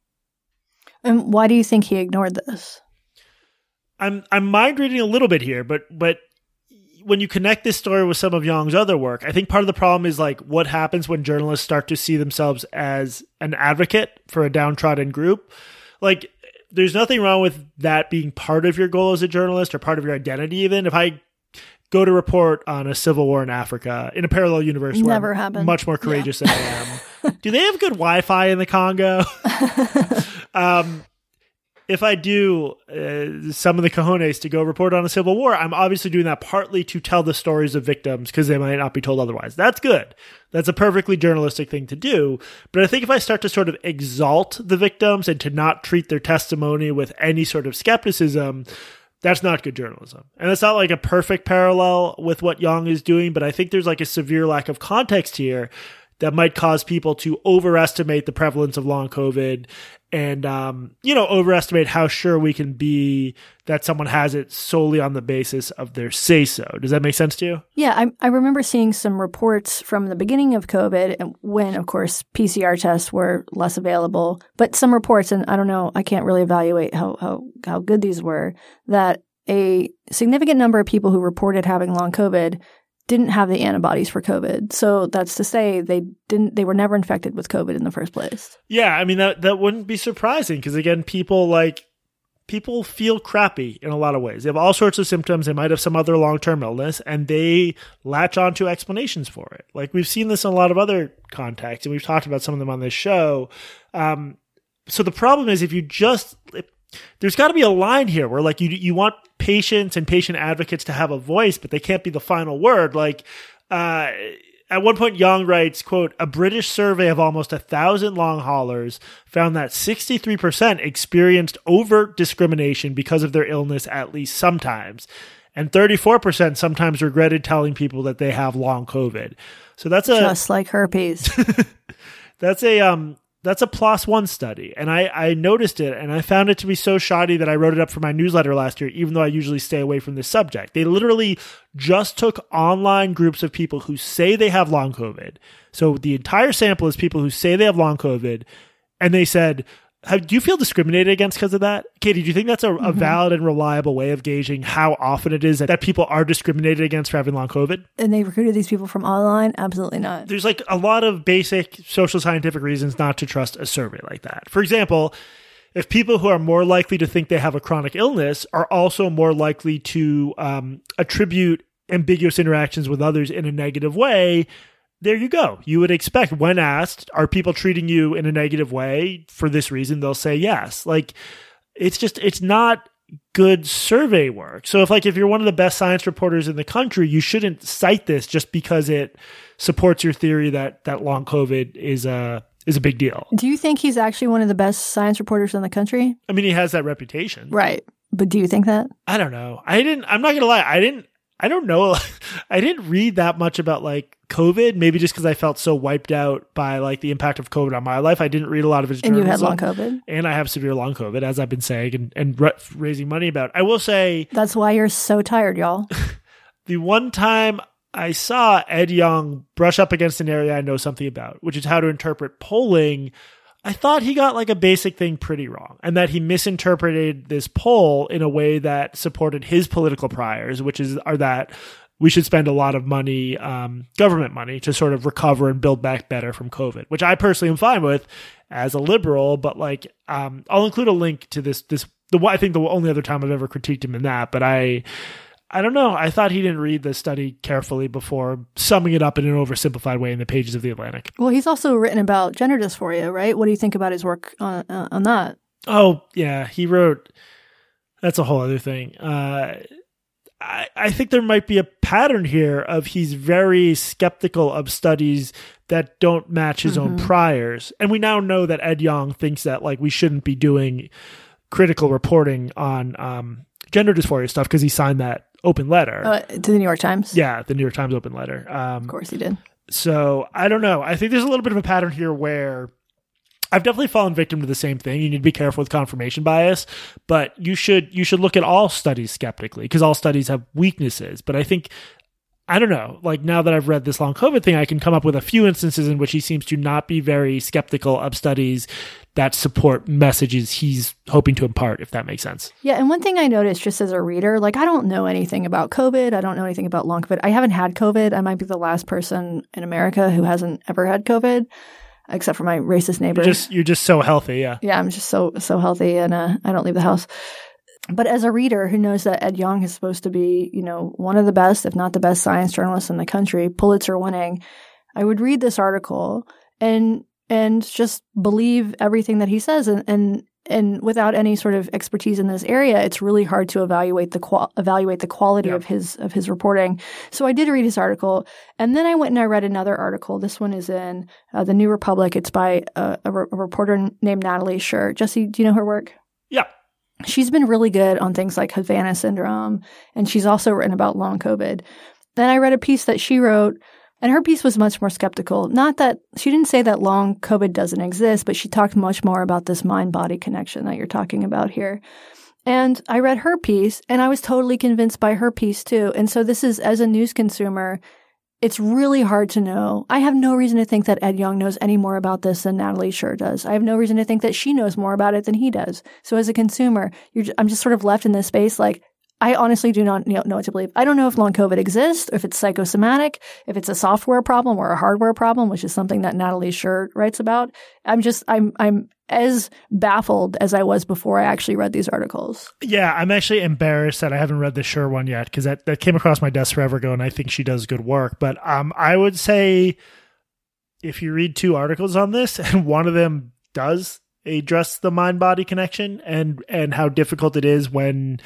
And why do you think he ignored this? I'm I'm mind reading a little bit here, but but when you connect this story with some of Yong's other work, I think part of the problem is like what happens when journalists start to see themselves as an advocate for a downtrodden group. Like there's nothing wrong with that being part of your goal as a journalist or part of your identity. Even if I go to report on a civil war in Africa in a parallel universe, where Never I'm happened. much more courageous than I am. do they have good Wi-Fi in the Congo? um, if I do uh, some of the cojones to go report on a civil war, I'm obviously doing that partly to tell the stories of victims because they might not be told otherwise. That's good. That's a perfectly journalistic thing to do. But I think if I start to sort of exalt the victims and to not treat their testimony with any sort of skepticism, that's not good journalism. And it's not like a perfect parallel with what Yong is doing, but I think there's like a severe lack of context here that might cause people to overestimate the prevalence of long COVID and, um, you know, overestimate how sure we can be that someone has it solely on the basis of their say so. Does that make sense to you? Yeah, I, I remember seeing some reports from the beginning of COVID when, of course, PCR tests were less available. But some reports, and I don't know, I can't really evaluate how, how, how good these were, that a significant number of people who reported having long COVID didn't have the antibodies for COVID. So that's to say they didn't they were never infected with COVID in the first place. Yeah, I mean that that wouldn't be surprising because again, people like people feel crappy in a lot of ways. They have all sorts of symptoms. They might have some other long term illness, and they latch onto explanations for it. Like we've seen this in a lot of other contexts, and we've talked about some of them on this show. Um, so the problem is if you just there's got to be a line here where like you you want patients and patient advocates to have a voice, but they can't be the final word. Like uh, at one point, Yong writes, "quote A British survey of almost a thousand long haulers found that 63% experienced overt discrimination because of their illness at least sometimes." And 34% sometimes regretted telling people that they have long COVID. So that's a just like herpes. that's a um that's a plus one study and I, I noticed it and i found it to be so shoddy that i wrote it up for my newsletter last year even though i usually stay away from this subject. They literally just took online groups of people who say they have long covid. So the entire sample is people who say they have long covid and they said have, do you feel discriminated against because of that? Katie, do you think that's a, a valid and reliable way of gauging how often it is that, that people are discriminated against for having long COVID? and they recruited these people from online? Absolutely not. there's like a lot of basic social scientific reasons not to trust a survey like that. For example, if people who are more likely to think they have a chronic illness are also more likely to um, attribute ambiguous interactions with others in a negative way, there you go. You would expect when asked, are people treating you in a negative way for this reason? They'll say yes. Like it's just, it's not good survey work. So if like if you're one of the best science reporters in the country, you shouldn't cite this just because it supports your theory that that long COVID is a is a big deal. Do you think he's actually one of the best science reporters in the country? I mean, he has that reputation. Right. But do you think that? I don't know. I didn't. I'm not gonna lie. I didn't. I don't know. I didn't read that much about like COVID. Maybe just because I felt so wiped out by like the impact of COVID on my life. I didn't read a lot of his. And you had long COVID? and I have severe long COVID, as I've been saying and and ra- raising money about. I will say That's why you're so tired, y'all. the one time I saw Ed Yong brush up against an area I know something about, which is how to interpret polling. I thought he got like a basic thing pretty wrong and that he misinterpreted this poll in a way that supported his political priors, which is are that we should spend a lot of money, um, government money to sort of recover and build back better from COVID, which I personally am fine with as a liberal, but like, um, I'll include a link to this, this, the, I think the only other time I've ever critiqued him in that, but I, I don't know. I thought he didn't read the study carefully before summing it up in an oversimplified way in the pages of the Atlantic. Well, he's also written about gender dysphoria, right? What do you think about his work on, uh, on that? Oh yeah, he wrote. That's a whole other thing. Uh, I I think there might be a pattern here of he's very skeptical of studies that don't match his own priors, and we now know that Ed Yong thinks that like we shouldn't be doing critical reporting on um, gender dysphoria stuff because he signed that open letter. Uh, to the New York Times? yeah, the New York Times open letter. Um, Of course he did. so I don't know. I think there's a little bit of a pattern here where I've definitely fallen victim to the same thing. You need to be careful with confirmation bias, but you should you should look at all studies skeptically because all studies have weaknesses. But I think I don't know. Like now that I've read this long COVID thing, I can come up with a few instances in which he seems to not be very skeptical of studies that support messages he's hoping to impart, if that makes sense. Yeah, and one thing I noticed just as a reader, like I don't know anything about COVID. I don't know anything about long COVID. I haven't had COVID. I might be the last person in America who hasn't ever had COVID. except for my racist neighbor. You're just you're just so healthy, yeah. yeah, I'm just so so healthy, and uh, I don't leave the house. But as a reader who knows that Ed Yong is supposed to be, you know, one of the best, if not the best science journalist in the country, Pulitzer winning, I would read this article and and just believe everything that he says and and and without any sort of expertise in this area, it's really hard to evaluate the qual- evaluate the quality Yeah. of his of his reporting. So I did read his article, and then I went and I read another article. This one is in uh, the New Republic. It's by a, a, re- a reporter named Natalie Shure. Jesse, do you know her work? Yeah. She's been really good on things like Havana syndrome, and she's also written about long COVID. Then I read a piece that she wrote, and her piece was much more skeptical. Not that she didn't say that long COVID doesn't exist, but she talked much more about this mind body connection that you're talking about here. And I read her piece, and I was totally convinced by her piece too. And so, this is as a news consumer, it's really hard to know. I have no reason to think that Ed Yong knows any more about this than Natalie Shure does. I have no reason to think that she knows more about it than he does. So as a consumer, I'm just sort of left in this space like, I honestly do not know what to believe. I don't know if long COVID exists, or if it's psychosomatic, if it's a software problem or a hardware problem, which is something that Natalie Shure writes about. I'm just, I'm, I'm as baffled as I was before I actually read these articles. Yeah, I'm actually embarrassed that I haven't read the Sure one yet because that, that came across my desk forever ago, and I think she does good work. But um, I would say if you read two articles on this, and one of them does address the mind body connection and and how difficult it is when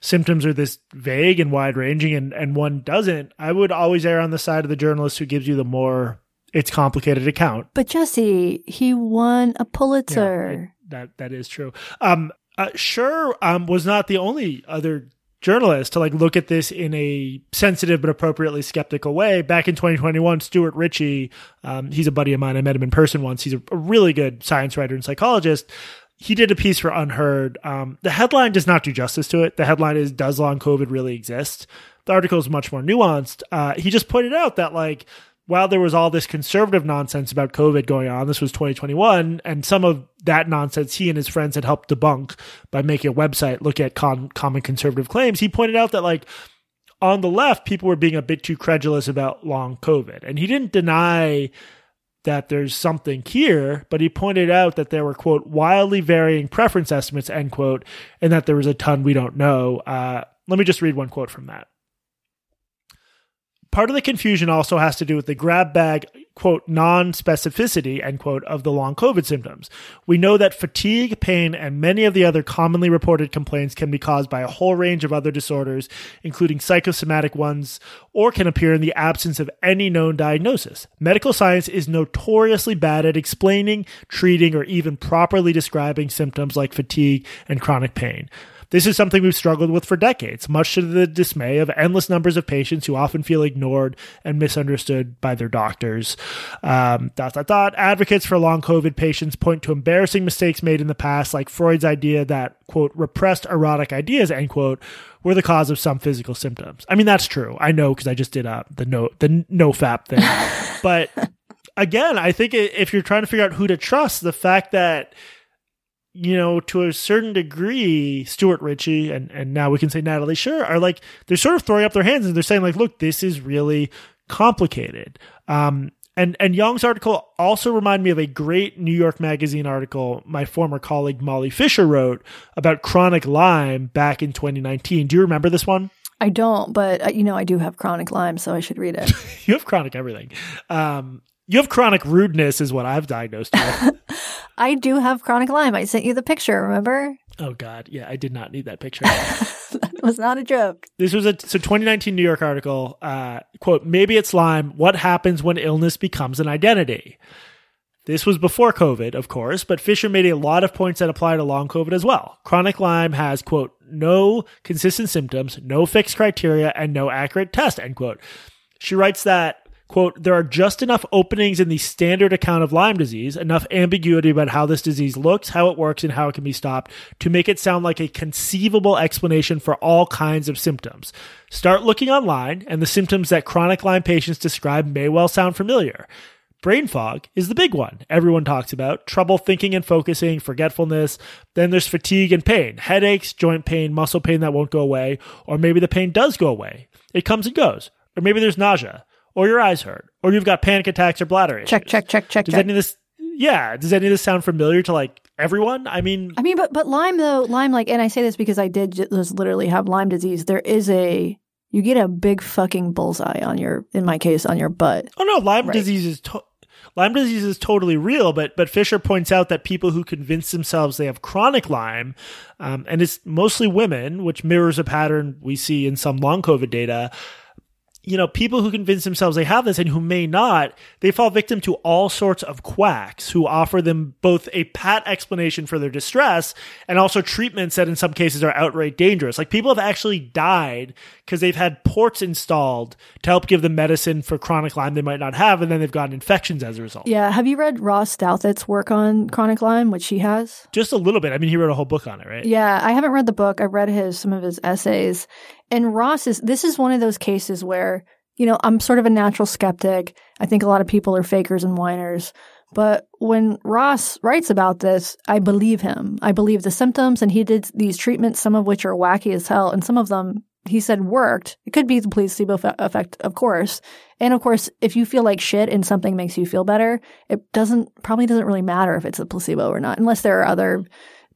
symptoms are this vague and wide ranging, and and one doesn't, I would always err on the side of the journalist who gives you the more it's complicated account. But Jesse, he won a Pulitzer. Yeah, it- that that is true. Um, uh, sure, um, was not the only other journalist to like look at this in a sensitive but appropriately skeptical way. Back in 2021, Stuart Ritchie, um, he's a buddy of mine. I met him in person once. He's a, a really good science writer and psychologist. He did a piece for UnHerd. Um, the headline does not do justice to it. The headline is "Does long COVID really exist?" The article is much more nuanced. Uh, he just pointed out that like while there was all this conservative nonsense about COVID going on, this was 2021, and some of that nonsense he and his friends had helped debunk by making a website look at con- common conservative claims. He pointed out that, like, on the left, people were being a bit too credulous about long COVID. And he didn't deny that there's something here, but he pointed out that there were, quote, wildly varying prevalence estimates, end quote, and that there was a ton we don't know. Uh, let me just read one quote from that part of the confusion also has to do with the grab bag quote non-specificity end quote of the long covid symptoms. We know that fatigue pain and many of the other commonly reported complaints can be caused by a whole range of other disorders including psychosomatic ones or can appear in the absence of any known diagnosis. Medical science is notoriously bad at explaining treating or even properly describing symptoms like fatigue and chronic pain this is something we've struggled with for decades, much to the dismay of endless numbers of patients who often feel ignored and misunderstood by their doctors. Um, dot, dot, dot. Advocates for long COVID patients point to embarrassing mistakes made in the past, like Freud's idea that, quote, repressed erotic ideas, end quote, were the cause of some physical symptoms. I mean, that's true. I know because I just did uh, the no, the no fap thing. but again, I think if you're trying to figure out who to trust, the fact that you know, to a certain degree, Stuart Ritchie and, and now we can say Natalie Shure are like they're sort of throwing up their hands and they're saying like, look, this is really complicated. Um, and and Yong's article also reminded me of a great New York Magazine article my former colleague Molly Fischer wrote about chronic Lyme back in 2019. Do you remember this one? I don't, but uh, you know, I do have chronic Lyme, so I should read it. You have chronic everything. Um, you have chronic rudeness, is what I've diagnosed with. I do have chronic Lyme. I sent you the picture, remember? oh God, yeah, I did not need that picture. It was not a joke. This was a so 2019 New York article. Uh, quote: Maybe it's Lyme. What happens when illness becomes an identity? This was before COVID, of course, but Fischer made a lot of points that apply to long COVID as well. Chronic Lyme has quote no consistent symptoms, no fixed criteria, and no accurate test. End quote. She writes that quote there are just enough openings in the standard account of lyme disease enough ambiguity about how this disease looks how it works and how it can be stopped to make it sound like a conceivable explanation for all kinds of symptoms start looking online and the symptoms that chronic lyme patients describe may well sound familiar Brain fog is the big one everyone talks about. Trouble thinking and focusing, forgetfulness. Then there's fatigue and pain, headaches, joint pain, muscle pain that won't go away, or maybe the pain does go away. It comes and goes. Or maybe there's nausea, or your eyes hurt, or you've got panic attacks or bladder issues. Check, check, check, check, Does check. any of this yeah. Does any of this sound familiar to like everyone? I mean, I mean, but but Lyme though, Lyme like, and I say this because I did just literally have Lyme disease. There is a you get a big fucking bullseye on your, in my case, on your butt. oh no, Lyme Right. disease is to- Lyme disease is totally real, but but Fischer points out that people who convince themselves they have chronic Lyme, um, and it's mostly women, which mirrors a pattern we see in some long COVID data. You know, people who convince themselves they have this and who may not, they fall victim to all sorts of quacks who offer them both a pat explanation for their distress and also treatments that in some cases are outright dangerous. Like people have actually died because they've had ports installed to help give them medicine for chronic Lyme they might not have, and then they've gotten infections as a result. Yeah. Have you read Ross Douthat's work on chronic Lyme, which he has? Just a little bit. I mean, he wrote a whole book on it, right? Yeah, I haven't read the book. I've read his some of his essays. And Ross is this is one of those cases where, you know, I'm sort of a natural skeptic. I think a lot of people are fakers and whiners. But when Ross writes about this, I believe him. I believe the symptoms and he did these treatments, some of which are wacky as hell, and some of them he said worked. It could be the placebo fe- effect, of course. And of course, if you feel like shit and something makes you feel better, it doesn't probably doesn't really matter if it's a placebo or not, unless there are other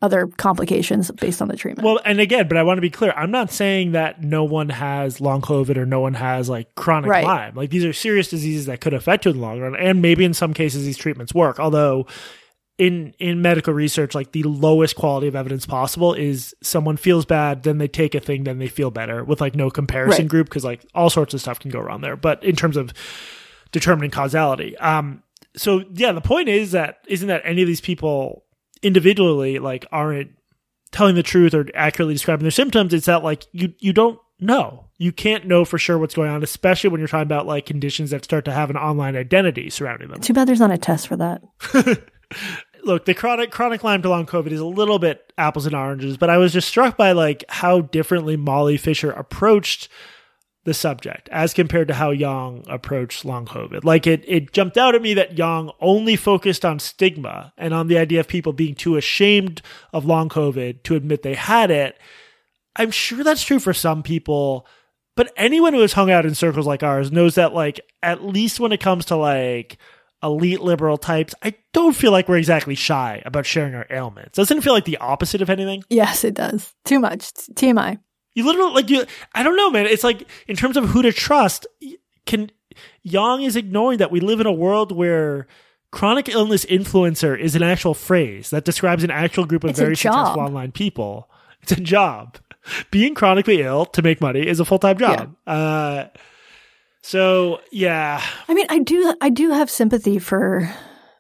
other complications based on the treatment. Well, and again, but I want to be clear. I'm not saying that no one has long COVID or no one has like chronic Right. Lyme. Like these are serious diseases that could affect you in the long run, and maybe in some cases these treatments work. Although, in in medical research, like the lowest quality of evidence possible is someone feels bad, then they take a thing, then they feel better with like no comparison Right. group because like all sorts of stuff can go wrong there. But in terms of determining causality, um, so yeah, the point is that isn't that any of these people individually like aren't telling the truth or accurately describing their symptoms it's that like you you don't know you can't know for sure what's going on especially when you're talking about like conditions that start to have an online identity surrounding them Too bad there's not a test for that. look the chronic chronic lyme to long covid is a little bit apples and oranges but i was just struck by like how differently molly fischer approached the subject as compared to how Yong approached long COVID. Like it, it jumped out at me that Yong only focused on stigma and on the idea of people being too ashamed of long COVID to admit they had it. I'm sure that's true for some people, but anyone who has hung out in circles like ours knows that, like, at least when it comes to like elite liberal types, I don't feel like we're exactly shy about sharing our ailments. Doesn't it feel like the opposite of anything? Yes, it does. Too much. TMI. You literally like you. I don't know, man. It's like in terms of who to trust. Can Yong is ignoring that we live in a world where chronic illness influencer is an actual phrase that describes an actual group of It's very successful online people. It's a job. Being chronically ill to make money is a full time job. Uh, so yeah, I mean, I do I do have sympathy for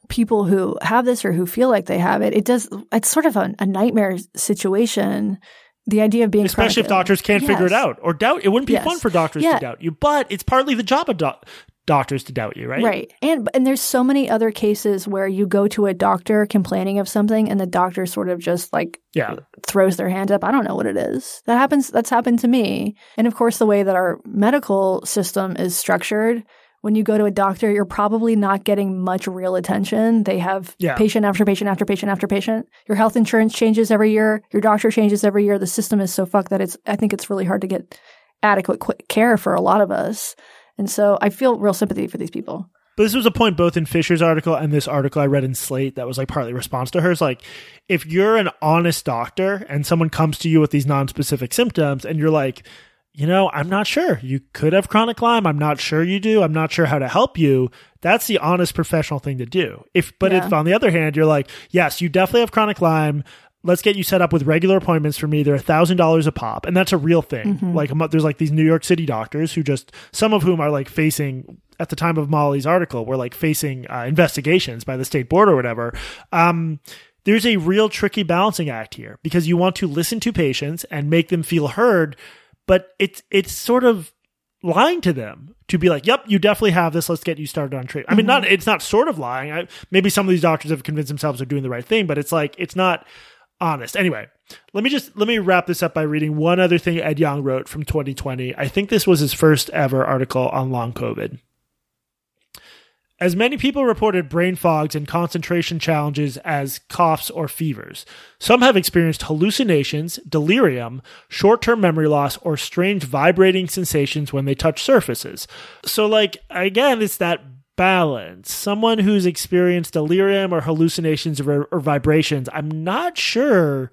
people who have this or who feel like they have it. It does it's sort of a, a nightmare situation. The idea of being especially if doctors can't figure it out or doubt. It wouldn't be Yes. fun for doctors Yeah. to doubt you, but it's partly the job of doc- doctors to doubt you, right? Right. And and there's so many other cases where you go to a doctor complaining of something and the doctor sort of just like Yeah. throws their hand up. I don't know what it is. That happens that's happened to me. And of course the way that our medical system is structured, when you go to a doctor, you're probably not getting much real attention. They have Yeah. patient after patient after patient after patient. Your health insurance changes every year. Your doctor changes every year. The system is so fucked that it's I think it's really hard to get adequate qu- care for a lot of us. And so I feel real sympathy for these people. But this was a point both in Fischer's article and this article I read in Slate that was like partly response to hers. Like, if you're an honest doctor and someone comes to you with these non-specific symptoms and you're like, you know, I'm not sure. You could have chronic Lyme. I'm not sure you do. I'm not sure how to help you. That's the honest professional thing to do. If, but Yeah. if on the other hand, you're like, yes, you definitely have chronic Lyme. Let's get you set up with regular appointments for me. They're a thousand dollars a pop, and that's a real thing. Like, I'm- there's like these New York City doctors who just some of whom are like facing at the time of Molly's article, were like facing uh, investigations by the state board or whatever. Um, there's a real tricky balancing act here because you want to listen to patients and make them feel heard, but it's it's sort of lying to them to be like, "Yep, you definitely have this. Let's get you started on treatment." I mean, not mm-hmm. it's not sort of lying. I, maybe some of these doctors have convinced themselves they're doing the right thing, but it's like it's not honest. Anyway, let me just let me wrap this up by reading one other thing Ed Yong wrote from 2020. I think this was his first ever article on long COVID. As many people reported brain fogs and concentration challenges as coughs or fevers. Some have experienced hallucinations, delirium, short term memory loss, or strange vibrating sensations when they touch surfaces. So, like, again, it's that balance. Someone who's experienced delirium or hallucinations or, or vibrations. I'm not sure.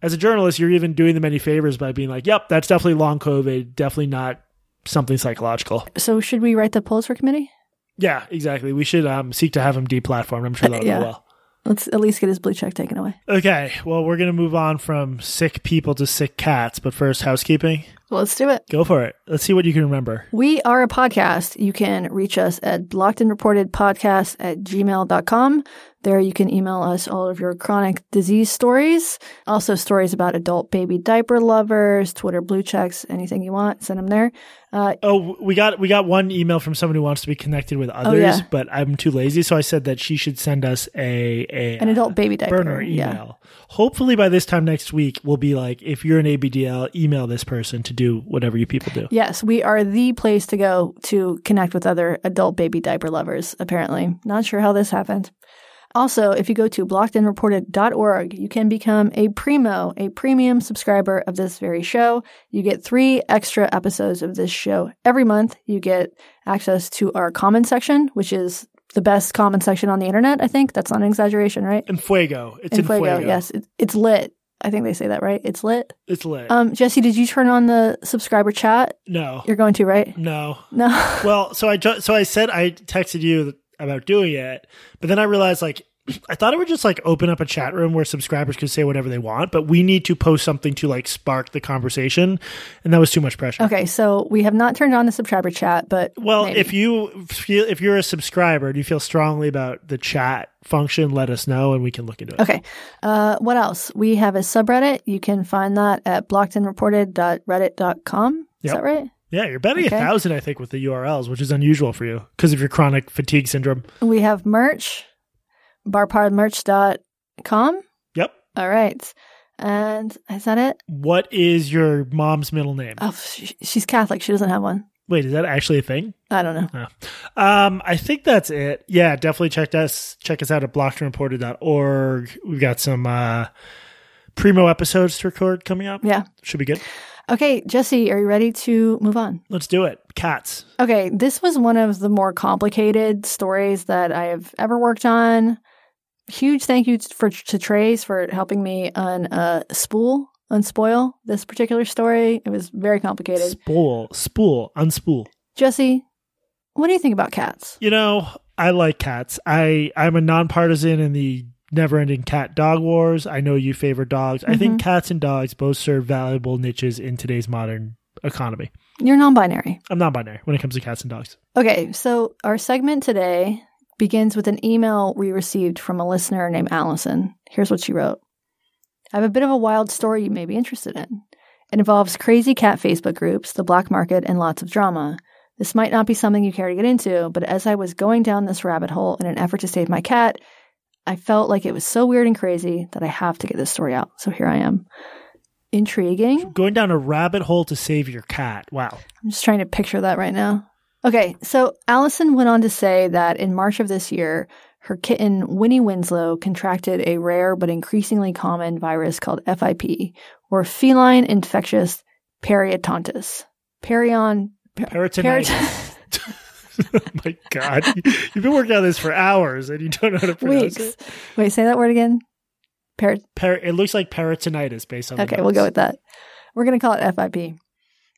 As a journalist, you're even doing them any favors by being like, "Yep, that's definitely long COVID. Definitely not something psychological." So should we write the Pulitzer Committee? Yeah, exactly. We should um, seek to have him deplatformed. I'm sure that'll Yeah. go well. Let's at least get his blue check taken away. Okay, well, we're going to move on from sick people to sick cats, but first, housekeeping. Well, let's do it. Go for it. Let's see what you can remember. We are a podcast. You can reach us at blocked and reported podcast at gmail.com. There you can email us all of your chronic disease stories, also stories about adult baby diaper lovers, Twitter blue checks, anything you want, send them there. Uh, Oh, we got we got one email from someone who wants to be connected with others, yeah. but I'm too lazy, so I said that she should send us a, a an adult baby diaper. burner Yeah. Hopefully by this time next week we'll be like if you're an ABDL, email this person to do whatever you people do. Yes, we are the place to go to connect with other adult baby diaper lovers, apparently. Not sure how this happened. Also, if you go to blockedandreported.org, you can become a primo, a premium subscriber of this very show. You get three extra episodes of this show every month. You get access to our comment section, which is the best comment section on the internet, I think. That's not an exaggeration, right? In Fuego. It's In in, Fuego. yes. It, it's lit. I think they say that, right? It's lit. It's lit. Um, Jesse, did you turn on the subscriber chat? no. You're going to, right? No. No. Well, so I ju- so I said I texted you about doing it, but then I realized like I thought it would just like open up a chat room where subscribers could say whatever they want, but we need to post something to like spark the conversation, and that was too much pressure. Okay, so we have not turned on the subscriber chat, but Well, maybe. if you feel if you're a subscriber and you feel strongly about the chat function, let us know and we can look into it. okay, uh, what else? We have a subreddit. You can find that at blockedandreported.reddit.com. Is Yep. that right? Yeah, you're betting Okay. a thousand, I think, with the URLs, which is unusual for you because of your chronic fatigue syndrome. We have merch, barpodmerch.com. Yep. All right, and is that it? What is your mom's middle name? Oh, sh- she's Catholic. She doesn't have one. Wait, is that actually a thing? I don't know. Um, I think that's it. Yeah, definitely check us check us out at blockedandreported.org. We've got some uh primo episodes to record coming up. Yeah. Should be good. Okay, Jesse, are you ready to move on? Let's do it. Cats. Okay, this was one of the more complicated stories that I have ever worked on. Huge thank you for to Trace for helping me on uh, spool unspoil this particular story. It was very complicated. Spool, spool, unspool. Jesse, what do you think about cats? You know, I like cats. I I'm a nonpartisan in the never-ending cat dog wars. I know you favor dogs. I think cats and dogs both serve valuable niches in today's modern economy. You're non-binary. I'm non-binary when it comes to cats and dogs. Okay, so our segment today begins with an email we received from a listener named Allison. Here's what she wrote. I have a bit of a wild story you may be interested in. It involves crazy cat Facebook groups, the black market, and lots of drama. This might not be something you care to get into, but as I was going down this rabbit hole in an effort to save my cat, I felt like it was so weird and crazy that I have to get this story out. So here I am. Intriguing. Going down a rabbit hole to save your cat. Wow. I'm just trying to picture that right now. Okay, so Allison went on to say that in March of this year, her kitten Winnie Winslow contracted a rare but increasingly common virus called FIP, or feline infectious periodontitis. Perion. per- Peritonitis. oh my God. You've been working on this for hours and you don't know how to pronounce Weeks. it. Wait, say that word again. Per- Per- it looks like peritonitis based on the Okay, we'll go with that. We're going to call it FIP.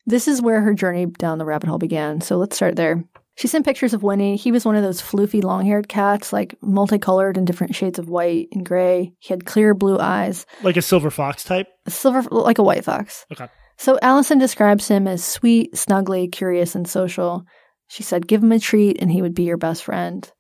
This is where her journey down the rabbit hole began. So let's start there. She sent pictures of Winnie. He was one of those floofy, long haired cats, like multicolored in different shades of white and gray. He had clear blue eyes, like a silver fox type. silver, like a white fox. Okay. So Allison describes him as sweet, snuggly, curious, and social. She said, give him a treat and he would be your best friend.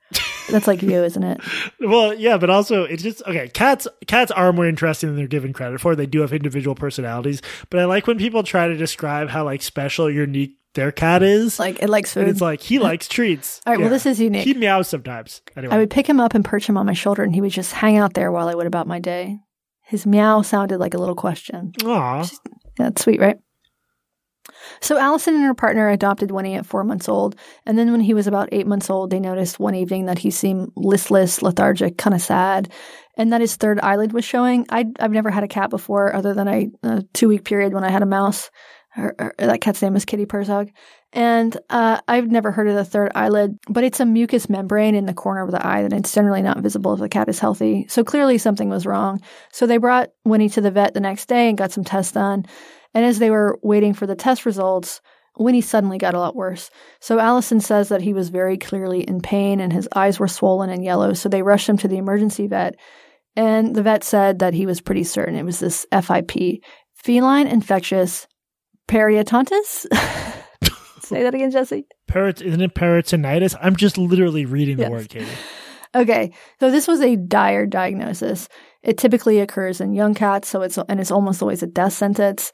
That's like you, isn't it? Well, yeah, but also it's just okay. Cats, cats are more interesting than they're given credit for. They do have individual personalities, but I like when people try to describe how like special, unique their cat is. Like it likes and food. it's like he likes treats. All right, well, this is unique. He meows sometimes. Anyway, I would pick him up and perch him on my shoulder, and he would just hang out there while I went about my day. His meow sounded like a little question. Aw. That's sweet, right? So Allison and her partner adopted Winnie at four months old, and then when he was about eight months old, they noticed one evening that he seemed listless, lethargic, kind of sad, and that his third eyelid was showing. i I've never had a cat before, other than a, a two week period when I had a mouse. Her, her- that cat's name is Kitty Herzog. And uh, I've never heard of the third eyelid, but it's a mucous membrane in the corner of the eye that it's generally not visible if the cat is healthy. So clearly something was wrong. So they brought Winnie to the vet the next day and got some tests done. And as they were waiting for the test results, Winnie suddenly got a lot worse. So Allison says that he was very clearly in pain and his eyes were swollen and yellow. So they rushed him to the emergency vet. And the vet said that he was pretty certain it was this FIP, feline infectious periodontitis. Say that again, Jesse. Perit- isn't it peritonitis? I'm just literally reading the Yes. word, Katie. Okay, so this was a dire diagnosis. It typically occurs in young cats, so it's and it's almost always a death sentence.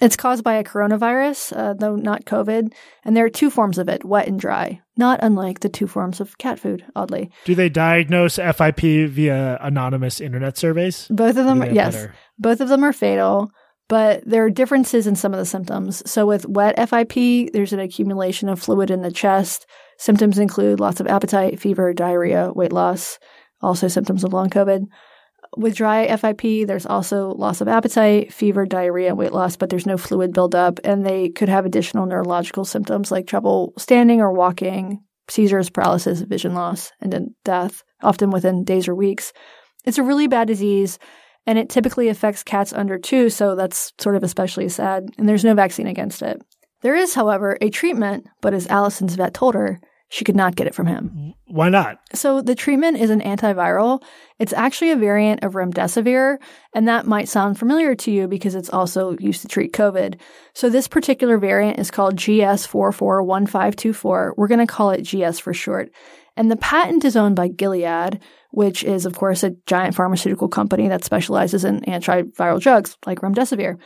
It's caused by a coronavirus, uh, though not COVID, and there are two forms of it: wet and dry. Not unlike the two forms of cat food. Oddly, Do they diagnose FIP via anonymous internet surveys? both of them, have yes, better- both of them are fatal. But there are differences in some of the symptoms. So with wet FIP, there's an accumulation of fluid in the chest. Symptoms include loss of appetite, fever, diarrhea, weight loss, also symptoms of long COVID. With dry FIP, there's also loss of appetite, fever, diarrhea, weight loss, but there's no fluid buildup, and they could have additional neurological symptoms like trouble standing or walking, seizures, paralysis, vision loss, and then death, often within days or weeks. It's a really bad disease, and it typically affects cats under two, so that's sort of especially sad, and there's no vaccine against it. There is, however, a treatment, but as Allison's vet told her, she could not get it from him. Why not? So the treatment is an antiviral. It's actually a variant of remdesivir, and that might sound familiar to you because it's also used to treat COVID. So this particular variant is called GS441524. We're going to call it GS for short. And the patent is owned by Gilead, which is, of course, a giant pharmaceutical company that specializes in antiviral drugs like remdesivir.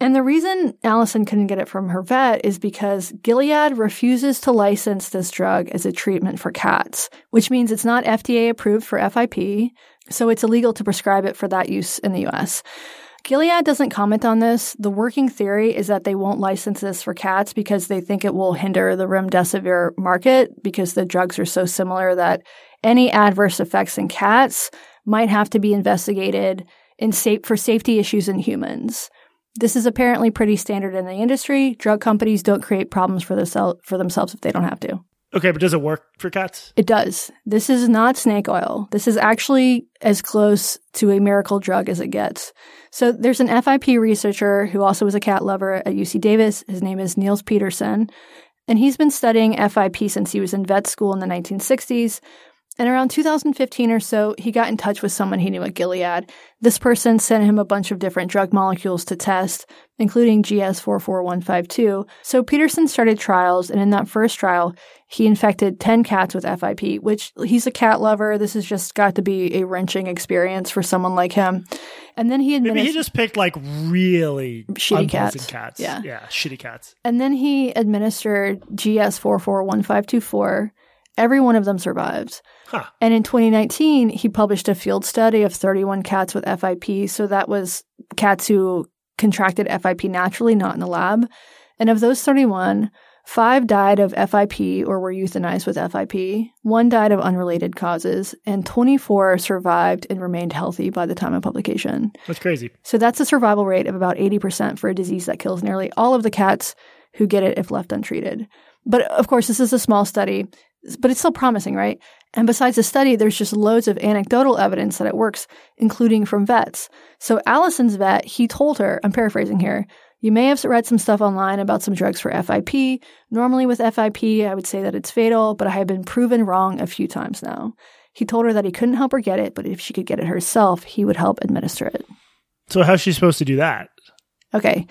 And the reason Allison couldn't get it from her vet is because Gilead refuses to license this drug as a treatment for cats, which means it's not FDA approved for FIP, so it's illegal to prescribe it for that use in the US. Gilead doesn't comment on this. The working theory is that they won't license this for cats because they think it will hinder the remdesivir market because the drugs are so similar that any adverse effects in cats might have to be investigated in safe for safety issues in humans. This is apparently pretty standard in the industry. Drug companies don't create problems for, themsel- for themselves if they don't have to. Okay, but does it work for cats? It does. This is not snake oil. This is actually as close to a miracle drug as it gets. So there's an FIP researcher who also was a cat lover at UC Davis. His name is Niels Pedersen. And he's been studying FIP since he was in vet school in the 1960s. And around 2015 or so, he got in touch with someone he knew at Gilead. This person sent him a bunch of different drug molecules to test, including GS44152. So Pedersen started trials, and in that first trial, he infected 10 cats with FIP, which he's a cat lover. This has just got to be a wrenching experience for someone like him. And then he Maybe administered. he just picked like really Shitty cats. cats. Yeah. yeah, shitty cats. And then he administered GS441524. Every one of them survived. Huh. And in 2019, he published a field study of 31 cats with FIP. So that was cats who contracted FIP naturally, not in the lab. And of those 31, five died of FIP or were euthanized with FIP. One died of unrelated causes, and 24 survived and remained healthy by the time of publication. That's crazy. So that's a survival rate of about 80% for a disease that kills nearly all of the cats who get it if left untreated. But of course, this is a small study, but it's still promising, right? And besides the study, there's just loads of anecdotal evidence that it works, including from vets. So Allison's vet, he told her, I'm paraphrasing here, you may have read some stuff online about some drugs for FIP. Normally with FIP, I would say that it's fatal, but I have been proven wrong a few times now. He told her that he couldn't help her get it, but if she could get it herself, he would help administer it. So how's she supposed to do that? Okay,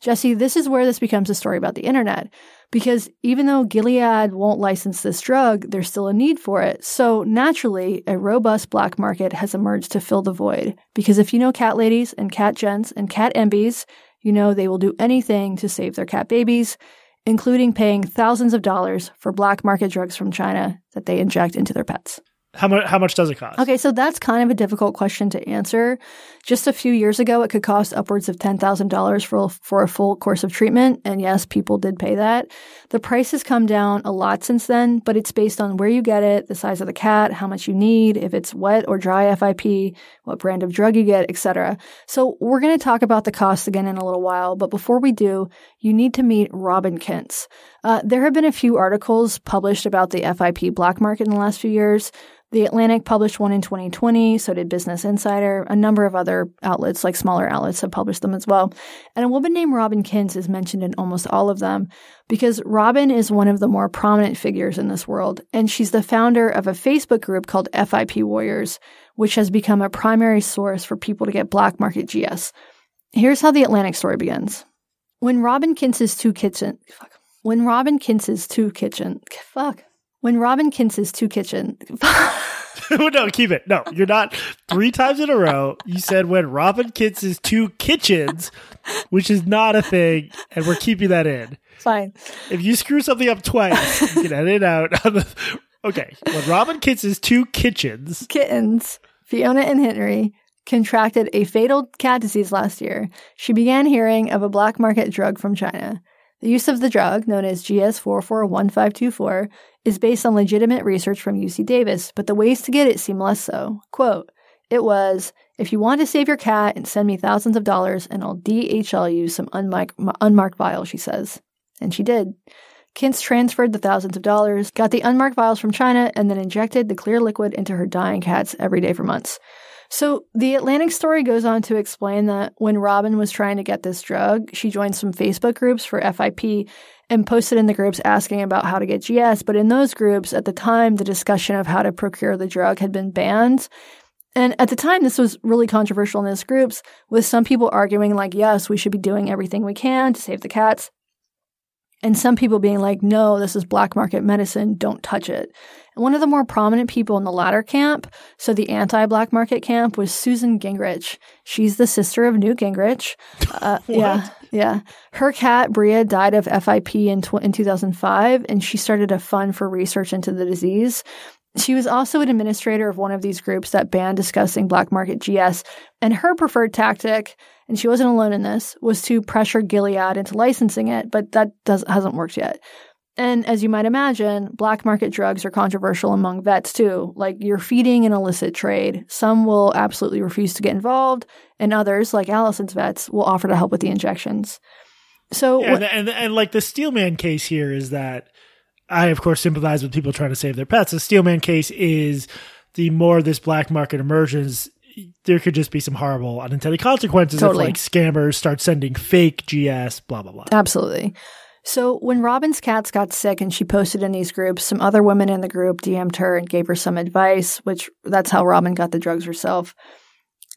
Jesse, this is where this becomes a story about the internet. Because even though Gilead won't license this drug, there's still a need for it. So naturally, a robust black market has emerged to fill the void. Because if you know cat ladies and cat gents and cat MBs, you know they will do anything to save their cat babies, including paying thousands of dollars for black market drugs from China that they inject into their pets. How much? How much does it cost? Okay, so that's kind of a difficult question to answer. Just a few years ago, it could cost upwards of ten thousand dollars for for a full course of treatment, and yes, people did pay that. The price has come down a lot since then, but it's based on where you get it, the size of the cat, how much you need, if it's wet or dry FIP, what brand of drug you get, etc. So we're going to talk about the cost again in a little while, but before we do, you need to meet Robin Kintz. Uh, there have been a few articles published about the FIP black market in the last few years. The Atlantic published one in 2020, so did Business Insider. A number of other outlets, like smaller outlets, have published them as well. And a woman named Robin Kintz is mentioned in almost all of them because Robin is one of the more prominent figures in this world, and she's the founder of a Facebook group called FIP Warriors, which has become a primary source for people to get black market GS. Here's how the Atlantic story begins. When Robin Kintz's two kitchen, fuck. When Robin Kintz's two kitchen, fuck. When Robin Kintz's two kitchen, no, keep it. No, you're not. Three times in a row, you said when Robin Kintz's two kitchens, which is not a thing, and we're keeping that in. fine. If you screw something up twice, you can edit it out. On the, okay, when Robin Kintz's two kitchens, Kittens, Fiona and Henry, contracted a fatal cat disease last year. She began hearing of a black market drug from China. The use of the drug, known as GS441524, is based on legitimate research from UC Davis, but the ways to get it seem less so. Quote, it was, if you want to save your cat and send me thousands of dollars, and I'll DHL you some unmarked, unmarked vials, she says. And she did. Kintz transferred the thousands of dollars, got the unmarked vials from China, and then injected the clear liquid into her dying cats every day for months. So the Atlantic story goes on to explain that when Robin was trying to get this drug, she joined some Facebook groups for FIP and posted in the groups asking about how to get GS. But in those groups, at the time, the discussion of how to procure the drug had been banned. And at the time, this was really controversial in those groups, with some people arguing, like, yes, we should be doing everything we can to save the cats. And some people being like, no, this is black market medicine, don't touch it. And one of the more prominent people in the latter camp, so the anti black market camp, was Susan Gingrich. She's the sister of Newt Gingrich. Uh, yeah, yeah. Her cat, Bria, died of FIP in, tw- in 2005, and she started a fund for research into the disease. She was also an administrator of one of these groups that banned discussing black market GS, and her preferred tactic, and she wasn't alone in this, was to pressure Gilead into licensing it, but that does hasn't worked yet. And as you might imagine, black market drugs are controversial among vets too. Like you're feeding an illicit trade. Some will absolutely refuse to get involved, and others, like Allison's vets, will offer to help with the injections. So, yeah, and, and and like the Steelman case here is that I, of course, sympathize with people trying to save their pets. The Steelman case is the more this black market emerges, there could just be some horrible unintended consequences Totally. if like scammers start sending fake GS, blah blah blah. Absolutely. So when Robin's cats got sick and she posted in these groups, some other women in the group DM'd her and gave her some advice, which that's how Robin got the drugs herself.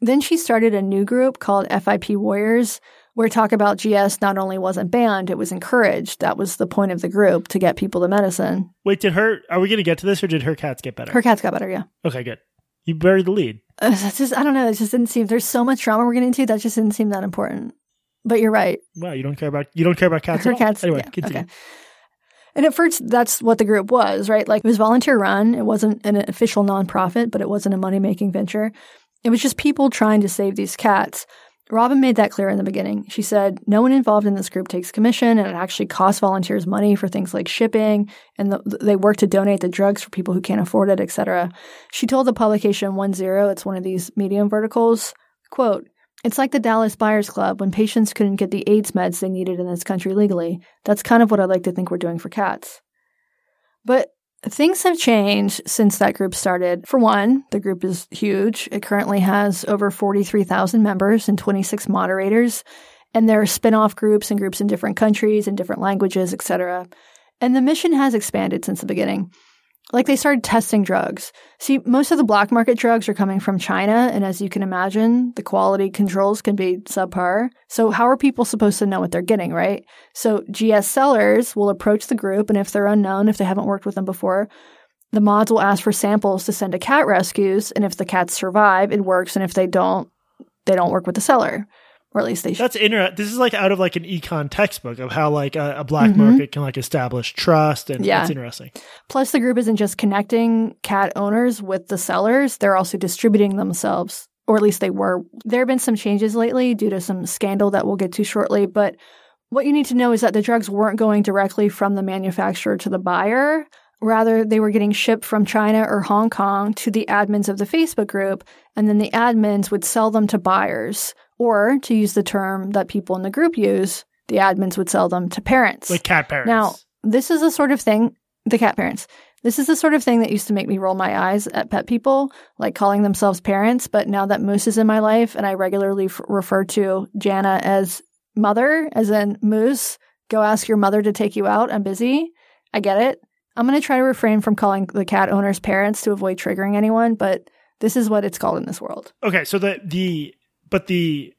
Then she started a new group called FIP Warriors, where talk about GS not only wasn't banned, it was encouraged. That was the point of the group to get people to medicine. Wait, did her? Are we going to get to this, or did her cats get better? Her cats got better, yeah. okay, good. You buried the lead. Uh, that's just, I don't know. It just didn't seem, there's so much drama we're getting into. That just didn't seem that important. But you're right. Wow, you don't care about you don't care about cats. Her cats. Anyway, yeah, continue. Okay. And at first, that's what the group was, right? Like it was volunteer run. It wasn't an official nonprofit, but it wasn't a money making venture. It was just people trying to save these cats. Robin made that clear in the beginning. She said, No one involved in this group takes commission, and it actually costs volunteers money for things like shipping, and the, they work to donate the drugs for people who can't afford it, etc. She told the publication OneZero, it's one of these medium verticals, quote, it's like the Dallas Buyers Club when patients couldn't get the AIDS meds they needed in this country legally. That's kind of what I like to think we're doing for cats. But things have changed since that group started. For one, the group is huge. It currently has over 43,000 members and 26 moderators, and there are spin-off groups and groups in different countries and different languages, etc. And the mission has expanded since the beginning. Like they started testing drugs. See, most of the black market drugs are coming from China, and as you can imagine, the quality controls can be subpar. So, how are people supposed to know what they're getting, right? So, GS sellers will approach the group, and if they're unknown, if they haven't worked with them before, the mods will ask for samples to send to cat rescues, and if the cats survive, it works, and if they don't, they don't work with the seller. Or at least they should. That's interesting. This is like out of like an econ textbook of how like a, a black Mhm. market can like establish trust, and Yeah. that's interesting. Plus, the group isn't just connecting cat owners with the sellers, they're also distributing themselves, or at least they were. There have been some changes lately due to some scandal that we'll get to shortly. But what you need to know is that the drugs weren't going directly from the manufacturer to the buyer. Rather, they were getting shipped from China or Hong Kong to the admins of the Facebook group, and then the admins would sell them to buyers. Or, to use the term that people in the group use, the admins would sell them to parents. Like cat parents. Now, this is the sort of thing, the cat parents, this is the sort of thing that used to make me roll my eyes at pet people, like calling themselves parents. But now that Moose is in my life and I regularly f- refer to Jana as mother, as in Moose, go ask your mother to take you out. I'm busy. I get it. I'm going to try to refrain from calling the cat owners parents to avoid triggering anyone, but this is what it's called in this world. okay, so the the but the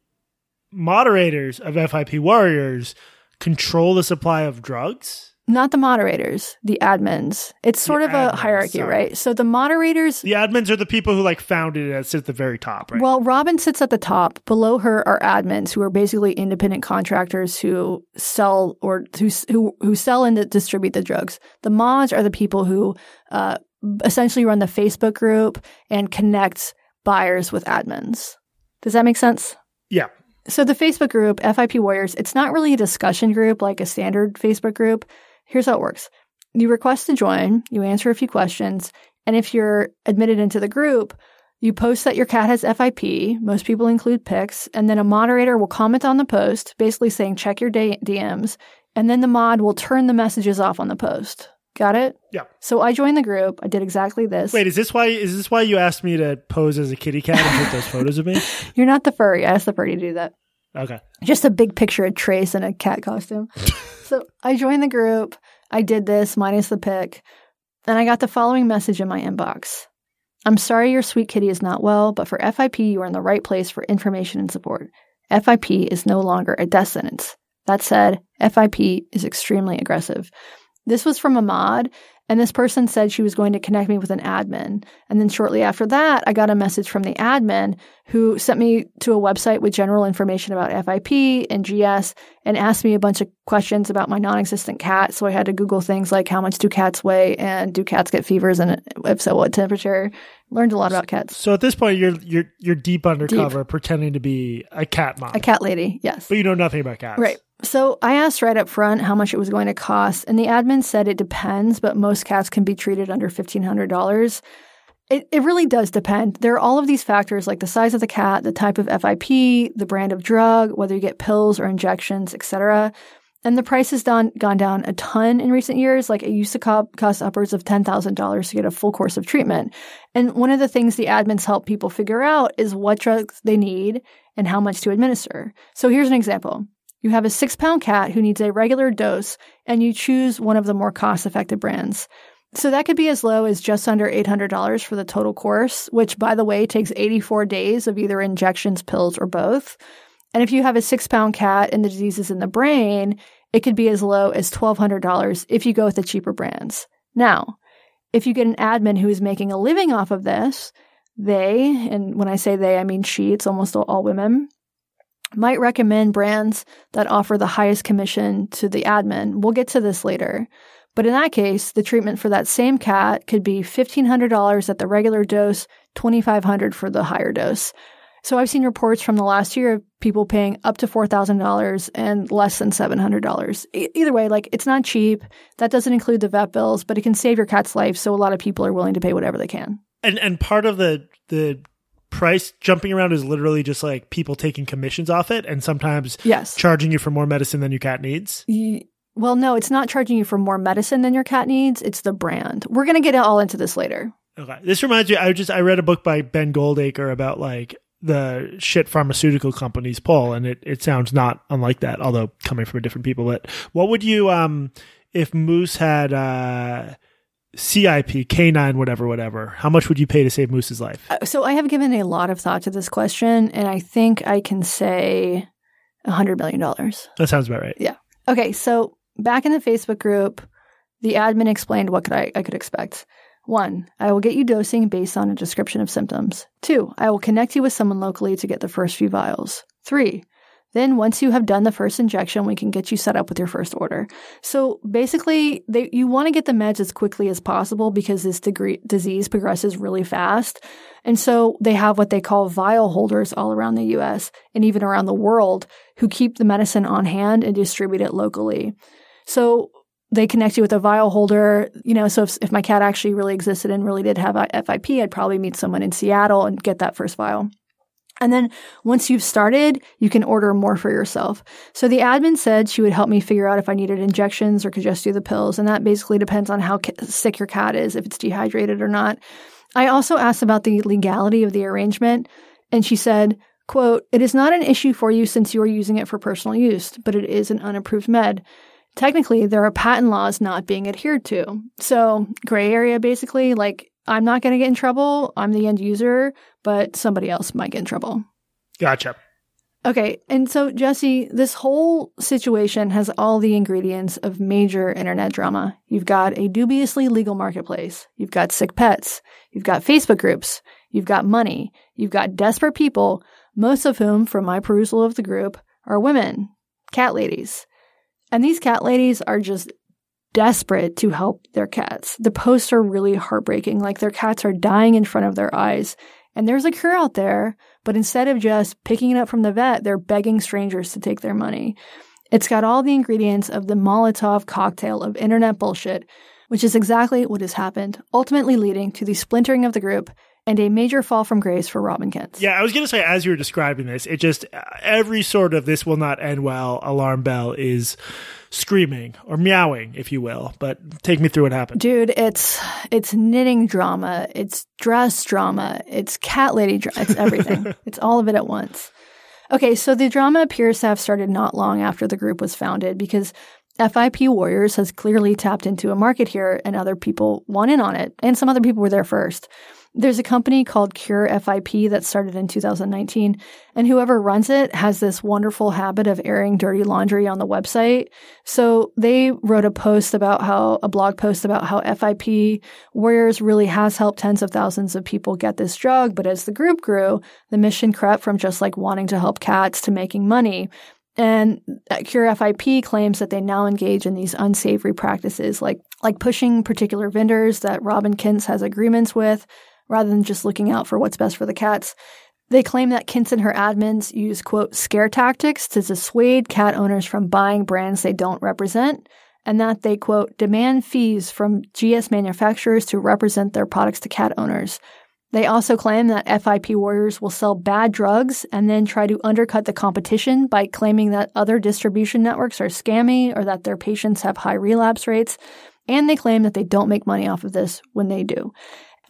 moderators of FIP warriors control the supply of drugs. Not the moderators, the admins. It's sort The of a hierarchy, sorry. right? So the moderators The admins are the people who like founded it and sit at the very top, right? Well, Robin sits at the top. Below her are admins who are basically independent contractors who sell or who who, who sell and distribute the drugs. The mods are the people who uh, essentially run the Facebook group and connect buyers with admins. Does that make sense? yeah. So the Facebook group, FIP Warriors, it's not really a discussion group like a standard Facebook group. Here's how it works. You request to join, you answer a few questions, and if you're admitted into the group, you post that your cat has FIP. Most people include pics, and then a moderator will comment on the post, basically saying check your DMs, and then the mod will turn the messages off on the post. Got it? Yeah. So I joined the group. I did exactly this. Wait, is this why is this why you asked me to pose as a kitty cat and take those photos of me? You're not the furry. I asked the furry to do that. Okay. just a big picture of Trace in a cat costume. so I joined the group. I did this minus the pic, and I got the following message in my inbox. I'm sorry your sweet kitty is not well, but for FIP, you are in the right place for information and support. FIP is no longer a death sentence. That said, FIP is extremely aggressive. This was from a mod, and this person said she was going to connect me with an admin. And then shortly after that, I got a message from the admin who sent me to a website with general information about FIP and GS and asked me a bunch of questions about my non existent cat. So I had to Google things like how much do cats weigh and do cats get fevers and if so, what temperature. Learned a lot about cats. So at this point, you're you're you're deep undercover, pretending to be a cat mom, A cat lady, yes. but you know nothing about cats. Right. So I asked right up front how much it was going to cost, and the admin said it depends, but most cats can be treated under $1,500. It, it really does depend. There are all of these factors like the size of the cat, the type of FIP, the brand of drug, whether you get pills or injections, etc. And the price has done, gone down a ton in recent years. Like it used to cost upwards of $10,000 to get a full course of treatment. And one of the things the admins help people figure out is what drugs they need and how much to administer. So here's an example. You have a six pound cat who needs a regular dose, and you choose one of the more cost effective brands. So that could be as low as just under $800 for the total course, which, by the way, takes 84 days of either injections, pills, or both. And if you have a six pound cat and the disease is in the brain, it could be as low as $1,200 if you go with the cheaper brands. Now, if you get an admin who is making a living off of this, they, and when I say they, I mean she, it's almost all, all women, might recommend brands that offer the highest commission to the admin. We'll get to this later. But in that case, the treatment for that same cat could be $1,500 at the regular dose, 2,500 for the higher dose. So I've seen reports from the last year of people paying up to $4,000 and less than $700. E- either way, like it's not cheap. That doesn't include the vet bills, but it can save your cat's life. So a lot of people are willing to pay whatever they can. And and part of the the price jumping around is literally just like people taking commissions off it, and sometimes Yes. charging you for more medicine than your cat needs. Well, no, it's not charging you for more medicine than your cat needs. It's the brand. We're going to get all into this later. Okay, this reminds me. I just I read a book by Ben Goldacre about like the shit pharmaceutical companies pull, and it it sounds not unlike that, although coming from different people. But what would you um if Moose had uh CIP, K9, whatever, whatever? How much would you pay to save Moose's life? Uh, So I have given a lot of thought to this question, and I think I can say $100 million. That sounds about right. Yeah. Okay, so back in the Facebook group, the admin explained what could I, I could expect. One, I will get you dosing based on a description of symptoms. Two, I will connect you with someone locally to get the first few vials. Three, Then once you have done the first injection, we can get you set up with your first order. So basically, they, you want to get the meds as quickly as possible because this degree, disease progresses really fast. And so they have what they call vial holders all around the US and even around the world who keep the medicine on hand and distribute it locally. So they connect you with a vial holder. You know, so if, if my cat actually really existed and really did have FIP, I'd probably meet someone in Seattle and get that first vial. And then once you've started, you can order more for yourself. So the admin said she would help me figure out if I needed injections or could just do the pills. And that basically depends on how sick your cat is, if it's dehydrated or not. I also asked about the legality of the arrangement. And she said, quote, it is not an issue for you since you are using it for personal use, but it is an unapproved med. Technically, there are patent laws not being adhered to. So gray area basically, like I'm not going to get in trouble. I'm the end user, but somebody else might get in trouble. Gotcha. Okay. And so, Jesse, this whole situation has all the ingredients of major internet drama. You've got a dubiously legal marketplace. You've got sick pets. You've got Facebook groups. You've got money. You've got desperate people, most of whom, from my perusal of the group, are women, cat ladies. And these cat ladies are just desperate to help their cats. The posts are really heartbreaking. Like their cats are dying in front of their eyes. And there's a cure out there, but instead of just picking it up from the vet, they're begging strangers to take their money. It's got all the ingredients of the Molotov cocktail of internet bullshit, which is exactly what has happened, ultimately leading to the splintering of the group and a major fall from grace for Robin Kintz. Yeah, I was going to say, as you were describing this, it just, every sort of this will not end well alarm bell is screaming or meowing, if you will. But take me through what happened. Dude, it's, it's knitting drama, it's dress drama, it's cat lady drama, it's everything. it's all of it at once. Okay, so the drama appears to have started not long after the group was founded because FIP Warriors has clearly tapped into a market here and other people want in on it, and some other people were there first. There's a company called Cure FIP that started in 2019, and whoever runs it has this wonderful habit of airing dirty laundry on the website. So they wrote a post about how, a blog post about how FIP Warriors really has helped tens of thousands of people get this drug, but as the group grew, the mission crept from just like wanting to help cats to making money. And uh, Cure FIP claims that they now engage in these unsavory practices like like pushing particular vendors that Robin Kintz has agreements with, rather than just looking out for what's best for the cats. They claim that Kintz and her admins use, quote, scare tactics to dissuade cat owners from buying brands they don't represent, and that they, quote, demand fees from GS manufacturers to represent their products to cat owners. They also claim that FIP warriors will sell bad drugs and then try to undercut the competition by claiming that other distribution networks are scammy or that their patients have high relapse rates. And they claim that they don't make money off of this when they do.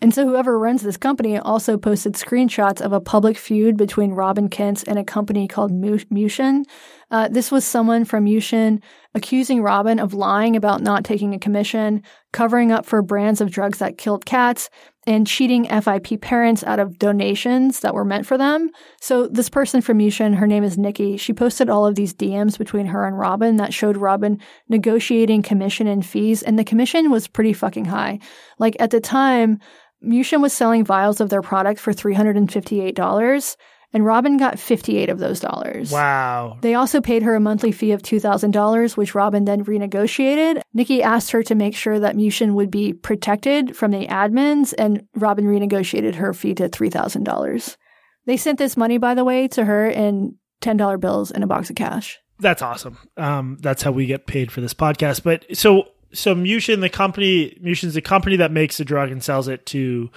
And so whoever runs this company also posted screenshots of a public feud between Robin Kintz and a company called Mushin. Uh, this was someone from Mushin accusing Robin of lying about not taking a commission, covering up for brands of drugs that killed cats, and cheating FIP parents out of donations that were meant for them. So this person from Mushin, her name is Nikki, she posted all of these DMs between her and Robin that showed Robin negotiating commission and fees, and the commission was pretty fucking high. Like at the time, Mushin was selling vials of their product for $358, and Robin got 58 of those dollars. Wow. They also paid her a monthly fee of $2,000, which Robin then renegotiated. Nikki asked her to make sure that Mushin would be protected from the admins, and Robin renegotiated her fee to $3,000. They sent this money, by the way, to her in $10 bills and a box of cash. That's awesome. Um, that's how we get paid for this podcast. But so so Mushin, the company, Mushin's the company that makes the drug and sells it to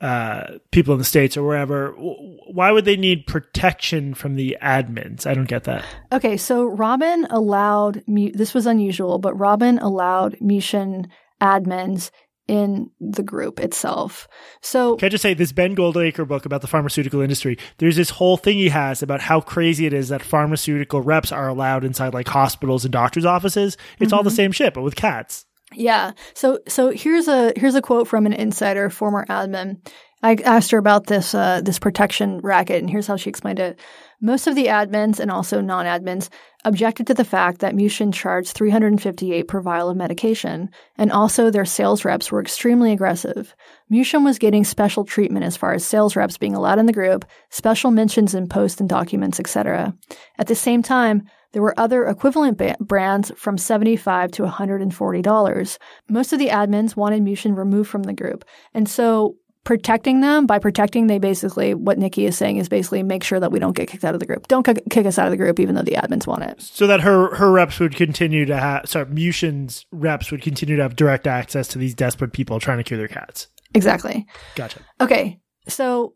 uh, people in the states or wherever. Why would they need protection from the admins? I don't get that. Okay, so Robin allowed this was unusual, but Robin allowed Mushin admins in the group itself. So can I just say this Ben Goldacre book about the pharmaceutical industry? There's this whole thing he has about how crazy it is that pharmaceutical reps are allowed inside like hospitals and doctors' offices. It's mm-hmm. all the mm-hmm. same shit, but with cats. Yeah. So so here's a here's a quote from an insider, former admin. I asked her about this uh, this protection racket, and here's how she explained it. Most of the admins and also non-admins objected to the fact that Mushin charged 358 per vial of medication, and also their sales reps were extremely aggressive. Mushin was getting special treatment as far as sales reps being allowed in the group, special mentions in posts and documents, etc. At the same time, there were other equivalent ba- brands from 75 to $140. Most of the admins wanted Mushin removed from the group. And so protecting them by protecting they basically what nikki is saying is basically make sure that we don't get kicked out of the group. Don't kick, kick us out of the group even though the admins want it. So that her her reps would continue to have sorry mushin's reps would continue to have direct access to these desperate people trying to cure their cats. Exactly. Gotcha. Okay so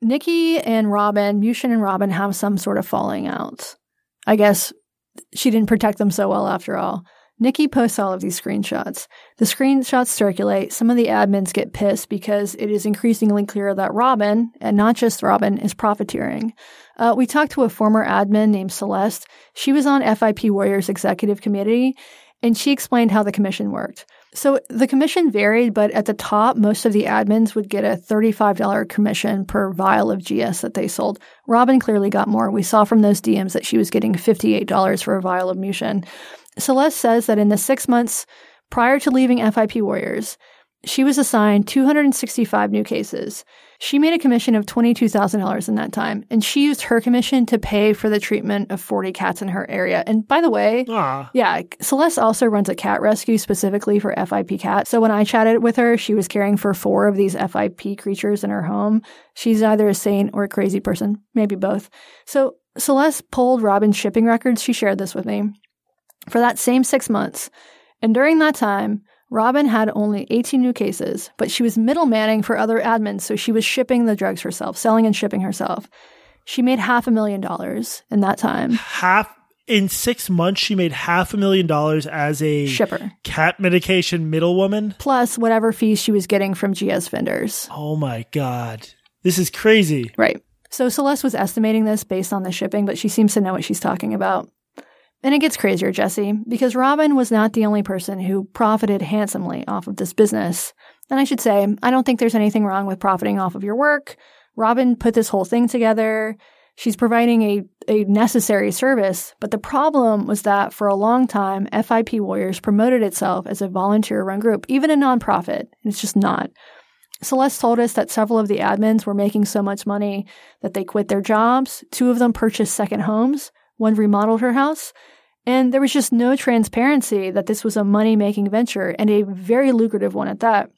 nikki and robin mushin and robin have some sort of falling out. I guess she didn't protect them so well after all Nikki posts all of these screenshots. The screenshots circulate. Some of the admins get pissed because it is increasingly clear that Robin, and not just Robin, is profiteering. Uh, we talked to a former admin named Celeste. She was on FIP Warriors executive committee, and she explained how the commission worked. So the commission varied, but at the top, most of the admins would get a $35 commission per vial of GS that they sold. Robin clearly got more. We saw from those DMs that she was getting $58 for a vial of Mushin. Celeste says that in the six months prior to leaving FIP Warriors, she was assigned 265 new cases. She made a commission of $22,000 in that time, and she used her commission to pay for the treatment of 40 cats in her area. And by the way, Aww. yeah, Celeste also runs a cat rescue specifically for FIP cats. So when I chatted with her, she was caring for four of these FIP creatures in her home. She's either a saint or a crazy person, maybe both. So Celeste pulled Robin's shipping records. She shared this with me for that same six months. And during that time, Robin had only 18 new cases, but she was middlemaning for other admins, so she was shipping the drugs herself, selling and shipping herself. She made half a million dollars in that time. Half in six months, she made half a million dollars as a shipper, cat medication middlewoman, plus whatever fees she was getting from GS vendors. Oh my god, this is crazy! Right. So Celeste was estimating this based on the shipping, but she seems to know what she's talking about. And it gets crazier, Jesse, because Robin was not the only person who profited handsomely off of this business. And I should say, I don't think there's anything wrong with profiting off of your work. Robin put this whole thing together. She's providing a, a necessary service, but the problem was that for a long time, FIP Warriors promoted itself as a volunteer run group, even a nonprofit. It's just not. Celeste told us that several of the admins were making so much money that they quit their jobs. Two of them purchased second homes. One remodeled her house. And there was just no transparency that this was a money making venture and a very lucrative one at that.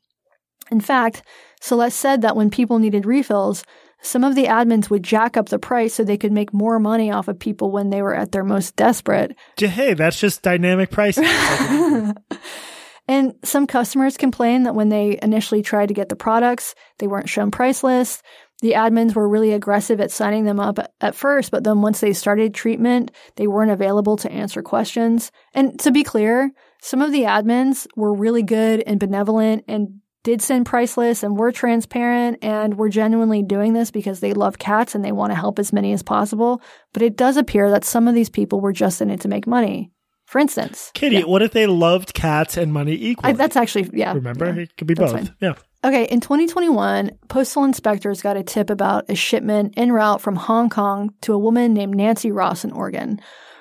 In fact, Celeste said that when people needed refills, some of the admins would jack up the price so they could make more money off of people when they were at their most desperate. Hey, that's just dynamic pricing. and some customers complained that when they initially tried to get the products, they weren't shown price lists the admins were really aggressive at signing them up at first, but then once they started treatment, they weren't available to answer questions. And to be clear, some of the admins were really good and benevolent and did send price lists and were transparent and were genuinely doing this because they love cats and they want to help as many as possible. But it does appear that some of these people were just in it to make money. For instance, Kitty, yeah. what if they loved cats and money equally? I, that's actually, yeah. Remember, yeah, it could be both. Fine. Yeah. Okay, in 2021, postal inspectors got a tip about a shipment en route from Hong Kong to a woman named Nancy Ross in Oregon.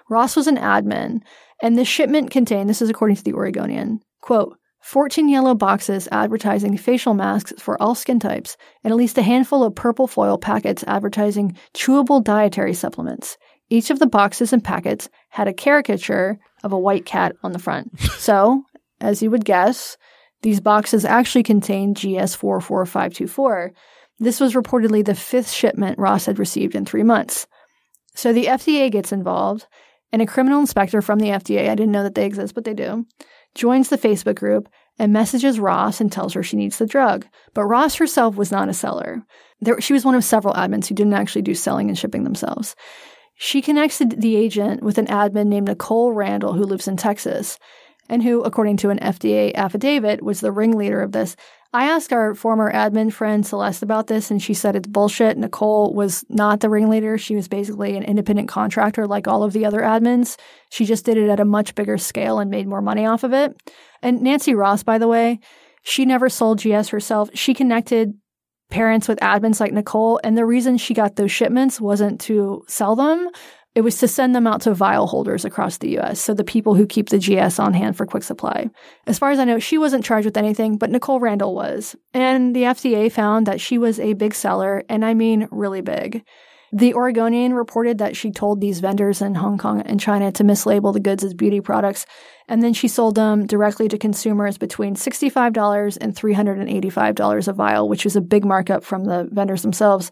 Ross was an admin, and this shipment contained, this is according to the Oregonian, quote, 14 yellow boxes advertising facial masks for all skin types, and at least a handful of purple foil packets advertising chewable dietary supplements. Each of the boxes and packets had a caricature of a white cat on the front. so, as you would guess, these boxes actually contained GS44524. This was reportedly the fifth shipment Ross had received in three months. So the FDA gets involved, and a criminal inspector from the FDA, I didn't know that they exist, but they do, joins the Facebook group and messages Ross and tells her she needs the drug. But Ross herself was not a seller. There, she was one of several admins who didn't actually do selling and shipping themselves. She connects the agent with an admin named Nicole Randall who lives in Texas and who, according to an FDA affidavit, was the ringleader of this. I asked our former admin friend Celeste about this, and she said it's bullshit. Nicole was not the ringleader. She was basically an independent contractor like all of the other admins. She just did it at a much bigger scale and made more money off of it. And Nancy Ross, by the way, she never sold GS herself. She connected parents with admins like Nicole. And the reason she got those shipments wasn't to sell them. It was to send them out to vial holders across the US. So the people who keep the GS on hand for quick supply. As far as I know, she wasn't charged with anything, but Nicole Randall was. And the FDA found that she was a big seller. And I mean really big. The Oregonian reported that she told these vendors in Hong Kong and China to mislabel the goods as beauty products, and then she sold them directly to consumers between $65 and $385 a vial, which is a big markup from the vendors themselves.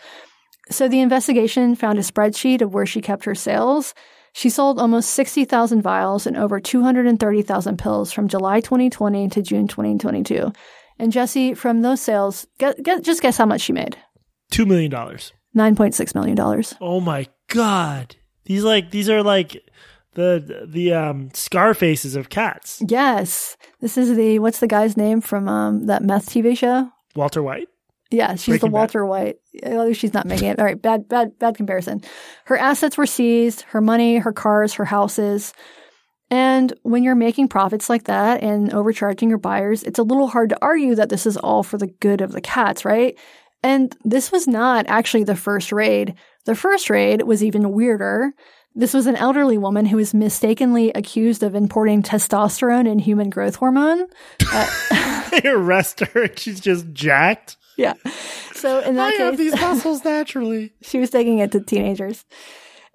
So the investigation found a spreadsheet of where she kept her sales. She sold almost 60,000 vials and over 230,000 pills from July 2020 to June 2022. And Jesse, from those sales, get, get, just guess how much she made. $2 million. $9.6 million. Oh my God. These like, these are like the, the, um, scar faces of cats. Yes. This is the, what's the guy's name from, um, that meth TV show? Walter White. Yeah, she's Breaking the Walter Bad. White. Oh, she's not making it. All right, bad, bad, bad comparison. Her assets were seized, her money, her cars, her houses. And when you're making profits like that and overcharging your buyers, it's a little hard to argue that this is all for the good of the cats, right? And this was not actually the first raid. The first raid was even weirder. This was an elderly woman who was mistakenly accused of importing testosterone and human growth hormone. Uh, they arrest her and she's just jacked. Yeah. So in that I case, have these muscles naturally. she was taking it to teenagers.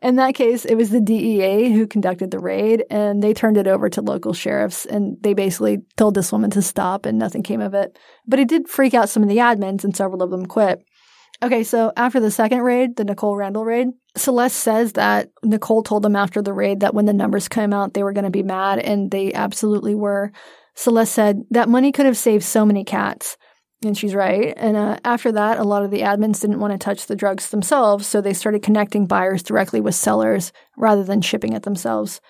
In that case, it was the DEA who conducted the raid, and they turned it over to local sheriffs, and they basically told this woman to stop, and nothing came of it. But it did freak out some of the admins, and several of them quit. Okay, so after the second raid, the Nicole Randall raid, Celeste says that Nicole told them after the raid that when the numbers came out, they were going to be mad, and they absolutely were. Celeste said that money could have saved so many cats. And she's right. And uh, after that, a lot of the admins didn't want to touch the drugs themselves, so they started connecting buyers directly with sellers rather than shipping it themselves.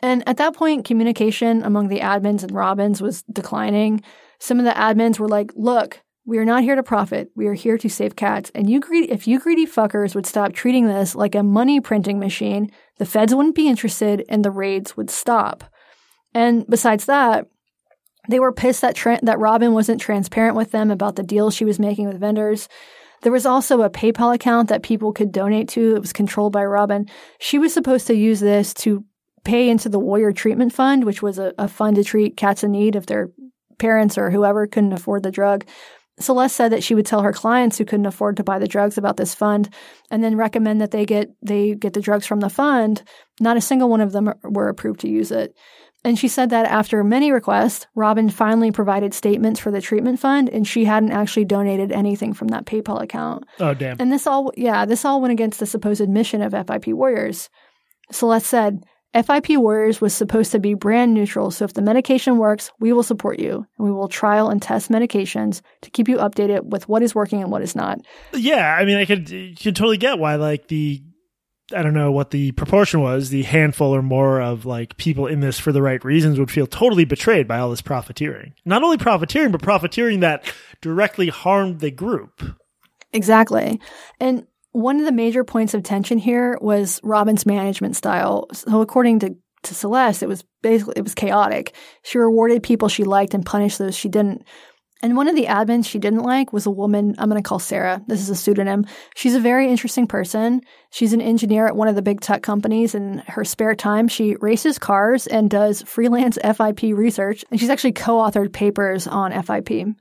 And at that point, communication among the admins and Robbins was declining. Some of the admins were like, look, we are not here to profit. We are here to save cats. And you greedy, if you greedy fuckers would stop treating this like a money printing machine, the feds wouldn't be interested and the raids would stop. And besides that, they were pissed that tra- that Robin wasn't transparent with them about the deals she was making with vendors. There was also a PayPal account that people could donate to. It was controlled by Robin. She was supposed to use this to pay into the Warrior Treatment Fund, which was a, a fund to treat cats in need if their parents or whoever couldn't afford the drug. Celeste said that she would tell her clients who couldn't afford to buy the drugs about this fund and then recommend that they get they get the drugs from the fund. Not a single one of them were approved to use it. And she said that after many requests, Robin finally provided statements for the treatment fund and she hadn't actually donated anything from that PayPal account. Oh, damn. And this all, yeah, this all went against the supposed mission of FIP Warriors. Celeste said, FIP Warriors was supposed to be brand neutral, so if the medication works, we will support you and we will trial and test medications to keep you updated with what is working and what is not. Yeah, I mean, I could, you could totally get why, like, the, I don't know what the proportion was, the handful or more of, like, people in this for the right reasons would feel totally betrayed by all this profiteering. Not only profiteering, but profiteering that directly harmed the group. Exactly. And one of the major points of tension here was Robin's management style. So according to, to Celeste, it was basically it was chaotic. She rewarded people she liked and punished those she didn't. And one of the admins she didn't like was a woman I'm going to call Sarah. This is a pseudonym. She's a very interesting person. She's an engineer at one of the big tech companies. In her spare time, she races cars and does freelance FIP research. And she's actually co authored papers on FIP.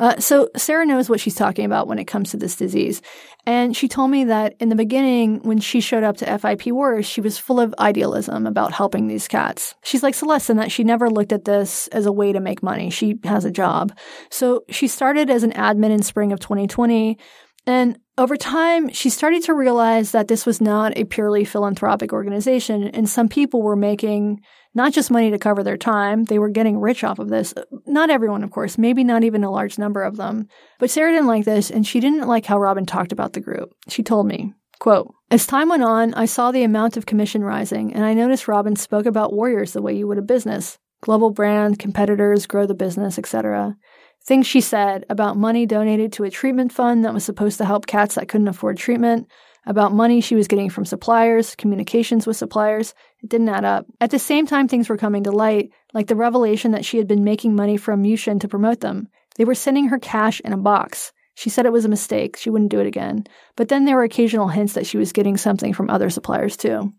Uh, so Sarah knows what she's talking about when it comes to this disease. And she told me that in the beginning, when she showed up to FIP Wars, she was full of idealism about helping these cats. She's like Celeste in that she never looked at this as a way to make money. She has a job. So she started as an admin in spring of 2020. And over time, she started to realize that this was not a purely philanthropic organization, and some people were making not just money to cover their time, they were getting rich off of this. Not everyone, of course, maybe not even a large number of them. But Sarah didn't like this, and she didn't like how Robin talked about the group. She told me, quote, As time went on, I saw the amount of commission rising, and I noticed Robin spoke about warriors the way you would a business. Global brand, competitors, grow the business, etc. Things she said about money donated to a treatment fund that was supposed to help cats that couldn't afford treatment, about money she was getting from suppliers, communications with suppliers. It didn't add up. At the same time, things were coming to light, like the revelation that she had been making money from Mushin to promote them. They were sending her cash in a box. She said it was a mistake. She wouldn't do it again. But then there were occasional hints that she was getting something from other suppliers too.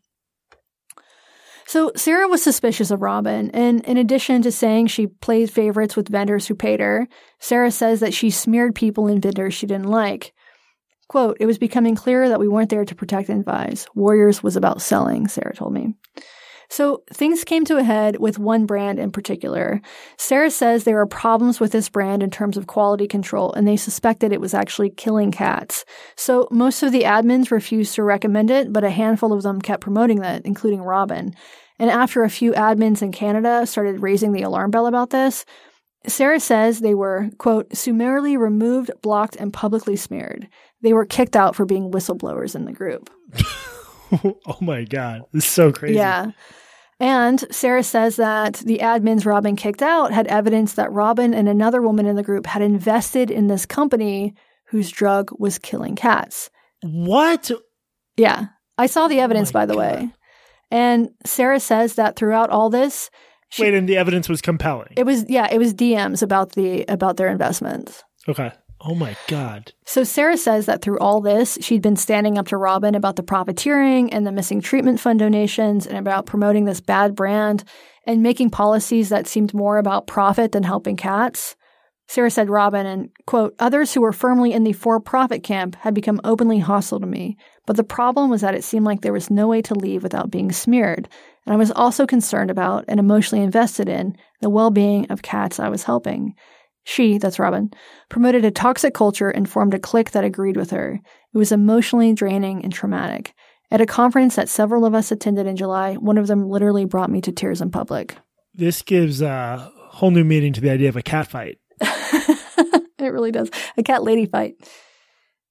So Sarah was suspicious of Robin, and in addition to saying she played favorites with vendors who paid her, Sarah says that she smeared people in vendors she didn't like. Quote, it was becoming clear that we weren't there to protect and advise. Warriors was about selling, Sarah told me. So things came to a head with one brand in particular. Sarah says there are problems with this brand in terms of quality control, and they suspected it was actually killing cats. So most of the admins refused to recommend it, but a handful of them kept promoting that, including Robin. And after a few admins in Canada started raising the alarm bell about this, Sarah says they were, quote, summarily removed, blocked, and publicly smeared. They were kicked out for being whistleblowers in the group. oh my God. This is so crazy. Yeah. And Sarah says that the admins Robin kicked out had evidence that Robin and another woman in the group had invested in this company whose drug was killing cats. What? Yeah. I saw the oh evidence, Oh by the God. way. And Sarah says that throughout all this, she- Wait, and the evidence was compelling. it was yeah, it was DMs about the about their investments. okay. Oh my God. So Sarah says that through all this, she'd been standing up to Robin about the profiteering and the missing treatment fund donations and about promoting this bad brand and making policies that seemed more about profit than helping cats. Sarah said Robin and, quote, others who were firmly in the for profit camp had become openly hostile to me. But the problem was that it seemed like there was no way to leave without being smeared. And I was also concerned about and emotionally invested in the well being of cats I was helping. She, that's Robin, promoted a toxic culture and formed a clique that agreed with her. It was emotionally draining and traumatic. At a conference that several of us attended in July, one of them literally brought me to tears in public. This gives a whole new meaning to the idea of a cat fight. it really does. A cat lady fight.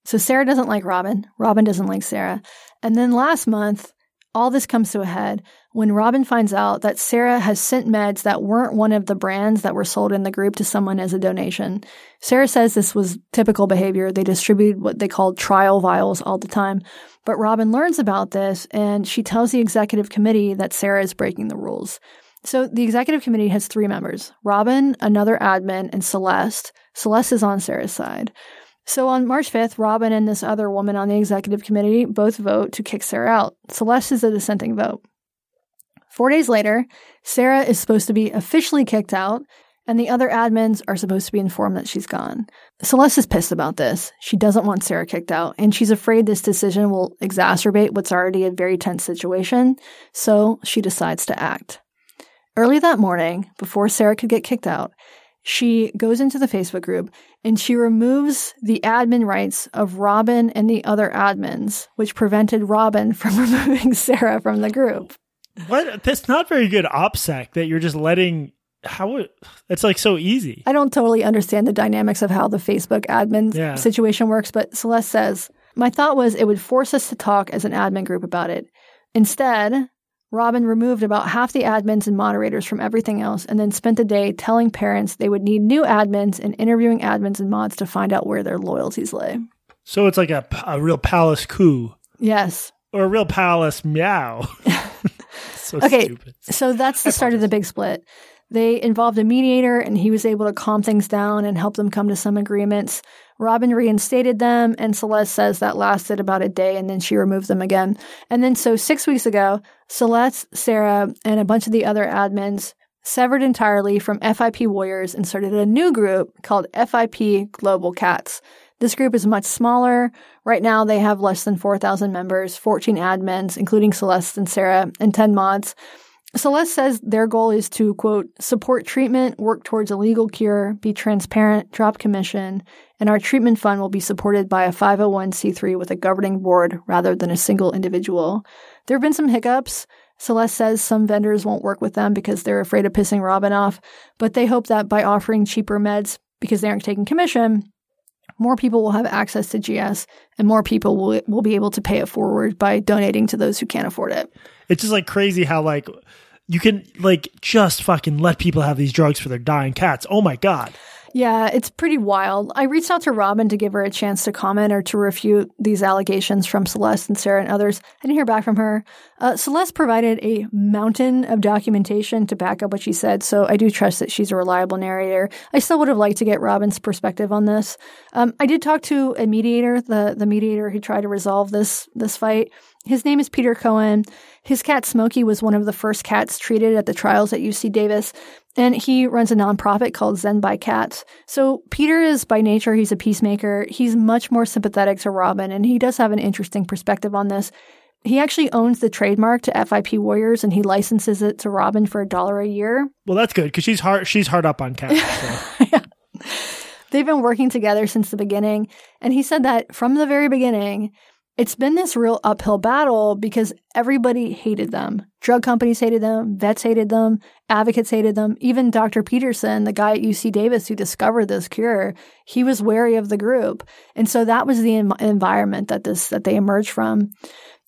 So Sarah doesn't like Robin. Robin doesn't like Sarah. And then last month, all this comes to a head when Robin finds out that Sarah has sent meds that weren't one of the brands that were sold in the group to someone as a donation. Sarah says this was typical behavior. They distribute what they called trial vials all the time. But Robin learns about this and she tells the executive committee that Sarah is breaking the rules. So the executive committee has three members Robin, another admin, and Celeste. Celeste is on Sarah's side. So on March 5th, Robin and this other woman on the executive committee both vote to kick Sarah out. Celeste is a dissenting vote. Four days later, Sarah is supposed to be officially kicked out, and the other admins are supposed to be informed that she's gone. Celeste is pissed about this. She doesn't want Sarah kicked out, and she's afraid this decision will exacerbate what's already a very tense situation, so she decides to act. Early that morning, before Sarah could get kicked out, she goes into the Facebook group and she removes the admin rights of Robin and the other admins, which prevented Robin from removing Sarah from the group. What? That's not very good OPSEC that you're just letting. How? it- It's like so easy. I don't totally understand the dynamics of how the Facebook admin Yeah. situation works, but Celeste says, My thought was it would force us to talk as an admin group about it. Instead, Robin removed about half the admins and moderators from everything else and then spent the day telling parents they would need new admins and interviewing admins and mods to find out where their loyalties lay. So it's like a, a real palace coup Yes. Or a real palace meow. so Okay. stupid. So that's the start of the big split. They involved a mediator, and he was able to calm things down and help them come to some agreements. Robin reinstated them, and Celeste says that lasted about a day, and then she removed them again. And then, so six weeks ago, Celeste, Sarah, and a bunch of the other admins severed entirely from FIP Warriors and started a new group called FIP Global Cats. This group is much smaller. Right now, they have less than 4,000 members, 14 admins, including Celeste and Sarah, and 10 mods. Celeste says their goal is to, quote, support treatment, work towards a legal cure, be transparent, drop commission, and our treatment fund will be supported by a 501c3 with a governing board rather than a single individual. There have been some hiccups. Celeste says some vendors won't work with them because they're afraid of pissing Robin off, but they hope that by offering cheaper meds because they aren't taking commission, more people will have access to GS and more people will, will be able to pay it forward by donating to those who can't afford it. It's just like crazy how like you can like just fucking let people have these drugs for their dying cats. Oh my god. Yeah, it's pretty wild. I reached out to Robin to give her a chance to comment or to refute these allegations from Celeste and Sarah and others. I didn't hear back from her. Uh, Celeste provided a mountain of documentation to back up what she said, so I do trust that she's a reliable narrator. I still would have liked to get Robin's perspective on this. Um, I did talk to a mediator, the the mediator who tried to resolve this this fight. His name is Peter Cohen. His cat Smokey was one of the first cats treated at the trials at UC Davis, and he runs a nonprofit called Zen by Cats. So Peter is by nature, he's a peacemaker. He's much more sympathetic to Robin, and he does have an interesting perspective on this. He actually owns the trademark to FIP Warriors, and he licenses it to Robin for a dollar a year. Well, that's good because she's hard. She's hard up on cats. So. yeah. They've been working together since the beginning, and he said that from the very beginning, it's been this real uphill battle because everybody hated them. Drug companies hated them, vets hated them, advocates hated them. Even Dr. Pedersen, the guy at UC Davis who discovered this cure, he was wary of the group. And so that was the environment that this that they emerged from.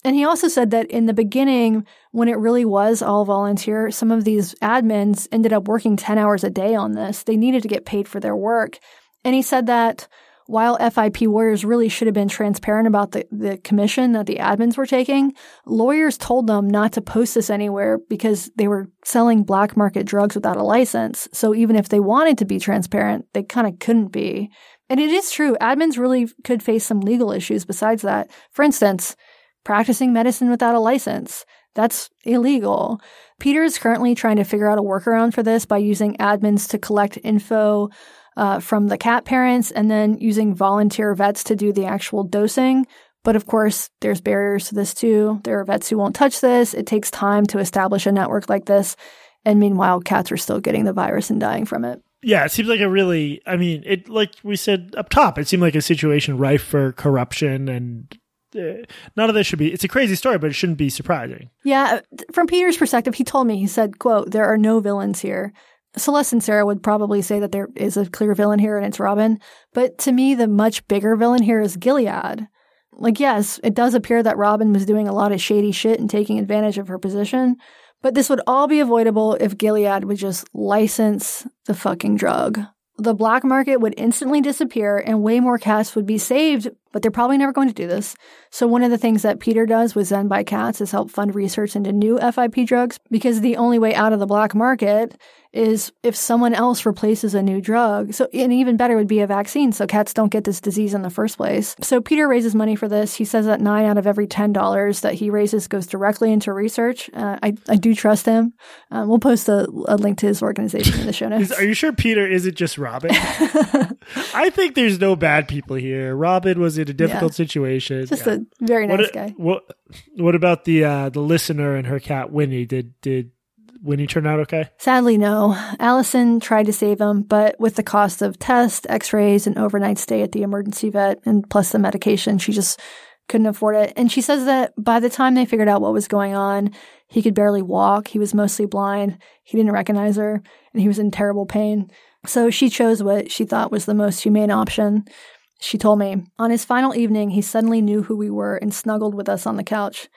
And he also said that in the beginning, when it really was all volunteer, some of these admins ended up working 10 hours a day on this. They needed to get paid for their work. And he said that while FIP Warriors really should have been transparent about the, the commission that the admins were taking, lawyers told them not to post this anywhere because they were selling black market drugs without a license. So even if they wanted to be transparent, they kind of couldn't be. And it is true, admins really could face some legal issues besides that. For instance, practicing medicine without a license. That's illegal. Peter is currently trying to figure out a workaround for this by using admins to collect info uh, from the cat parents and then using volunteer vets to do the actual dosing. But of course, there's barriers to this too. There are vets who won't touch this. It takes time to establish a network like this. And meanwhile, cats are still getting the virus and dying from it. Yeah, it seems like a really, I mean, it, like we said up top, it seemed like a situation rife for corruption and uh, none of this should be it's a crazy story but it shouldn't be surprising yeah from peter's perspective he told me he said quote there are no villains here Celeste and Sarah would probably say that there is a clear villain here and it's Robin. But to me, the much bigger villain here is Gilead. Like, yes, it does appear that Robin was doing a lot of shady shit and taking advantage of her position, but this would all be avoidable if Gilead would just license the fucking drug. The black market would instantly disappear and way more cats would be saved, but they're probably never going to do this. So, one of the things that Peter does with Zen by Cats is help fund research into new FIP drugs because the only way out of the black market is if someone else replaces a new drug. So, and even better would be a vaccine so cats don't get this disease in the first place. So, Peter raises money for this. He says that nine out of every $10 that he raises goes directly into research. Uh, I, I do trust him. Um, we'll post a, a, link to his organization in the show notes. Are you sure Peter isn't just Robin? I think there's no bad people here. Robin was in a difficult yeah. situation. Just yeah. a very nice what, guy. What, what about the uh, the listener and her cat Winnie? Did did Winnie turn out okay? Sadly, no. Allison tried to save him, but with the cost of tests, x rays, and overnight stay at the emergency vet, and plus the medication, she just couldn't afford it. And she says that by the time they figured out what was going on, he could barely walk. He was mostly blind. He didn't recognize her, and he was in terrible pain. So she chose what she thought was the most humane option. She told me, on his final evening, he suddenly knew who we were and snuggled with us on the couch.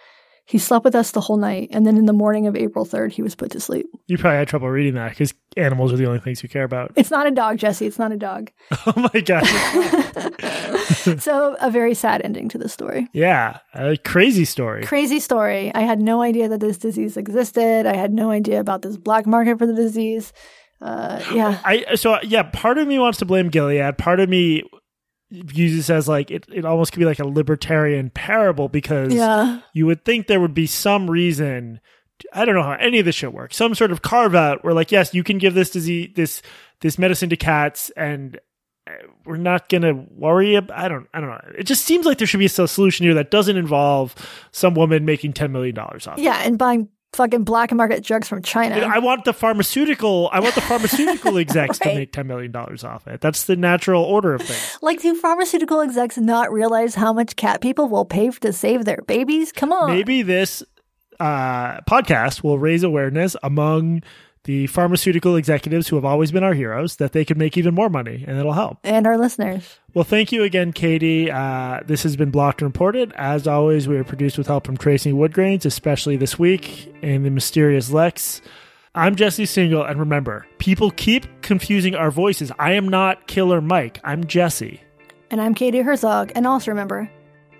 He slept with us the whole night, and then in the morning of April 3rd, he was put to sleep. You probably had trouble reading that because animals are the only things you care about. It's not a dog, Jesse. It's not a dog. oh my God. so, a very sad ending to the story. Yeah, a crazy story. Crazy story. I had no idea that this disease existed. I had no idea about this black market for the disease. Uh, yeah. I so yeah. Part of me wants to blame Gilead. Part of me uses as like it, it almost could be like a libertarian parable because yeah. you would think there would be some reason I don't know how any of this should work. Some sort of carve out where like yes, you can give this disease this this medicine to cats and uh, we're not going to worry about I don't I don't know. It just seems like there should be a solution here that doesn't involve some woman making 10 million dollars off. Yeah, and buying fucking black market drugs from China. I want the pharmaceutical. I want the pharmaceutical execs right. to make ten million dollars off it. That's the natural order of things. Like, do pharmaceutical execs not realize how much cat people will pay to save their babies? Come on. Maybe this uh, podcast will raise awareness among the pharmaceutical executives who have always been our heroes that they could make even more money and it'll help. And our listeners. Well, thank you again, Katie. Uh, this has been Blocked and Reported. As always, we are produced with help from Trace Woodgrains, especially this week, and the mysterious Lex. I'm Jesse Singal, and remember, people keep confusing our voices. I am not Killer Mike. I'm Jesse. And I'm Katie Herzog. And also remember,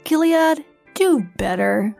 Gilead, do better.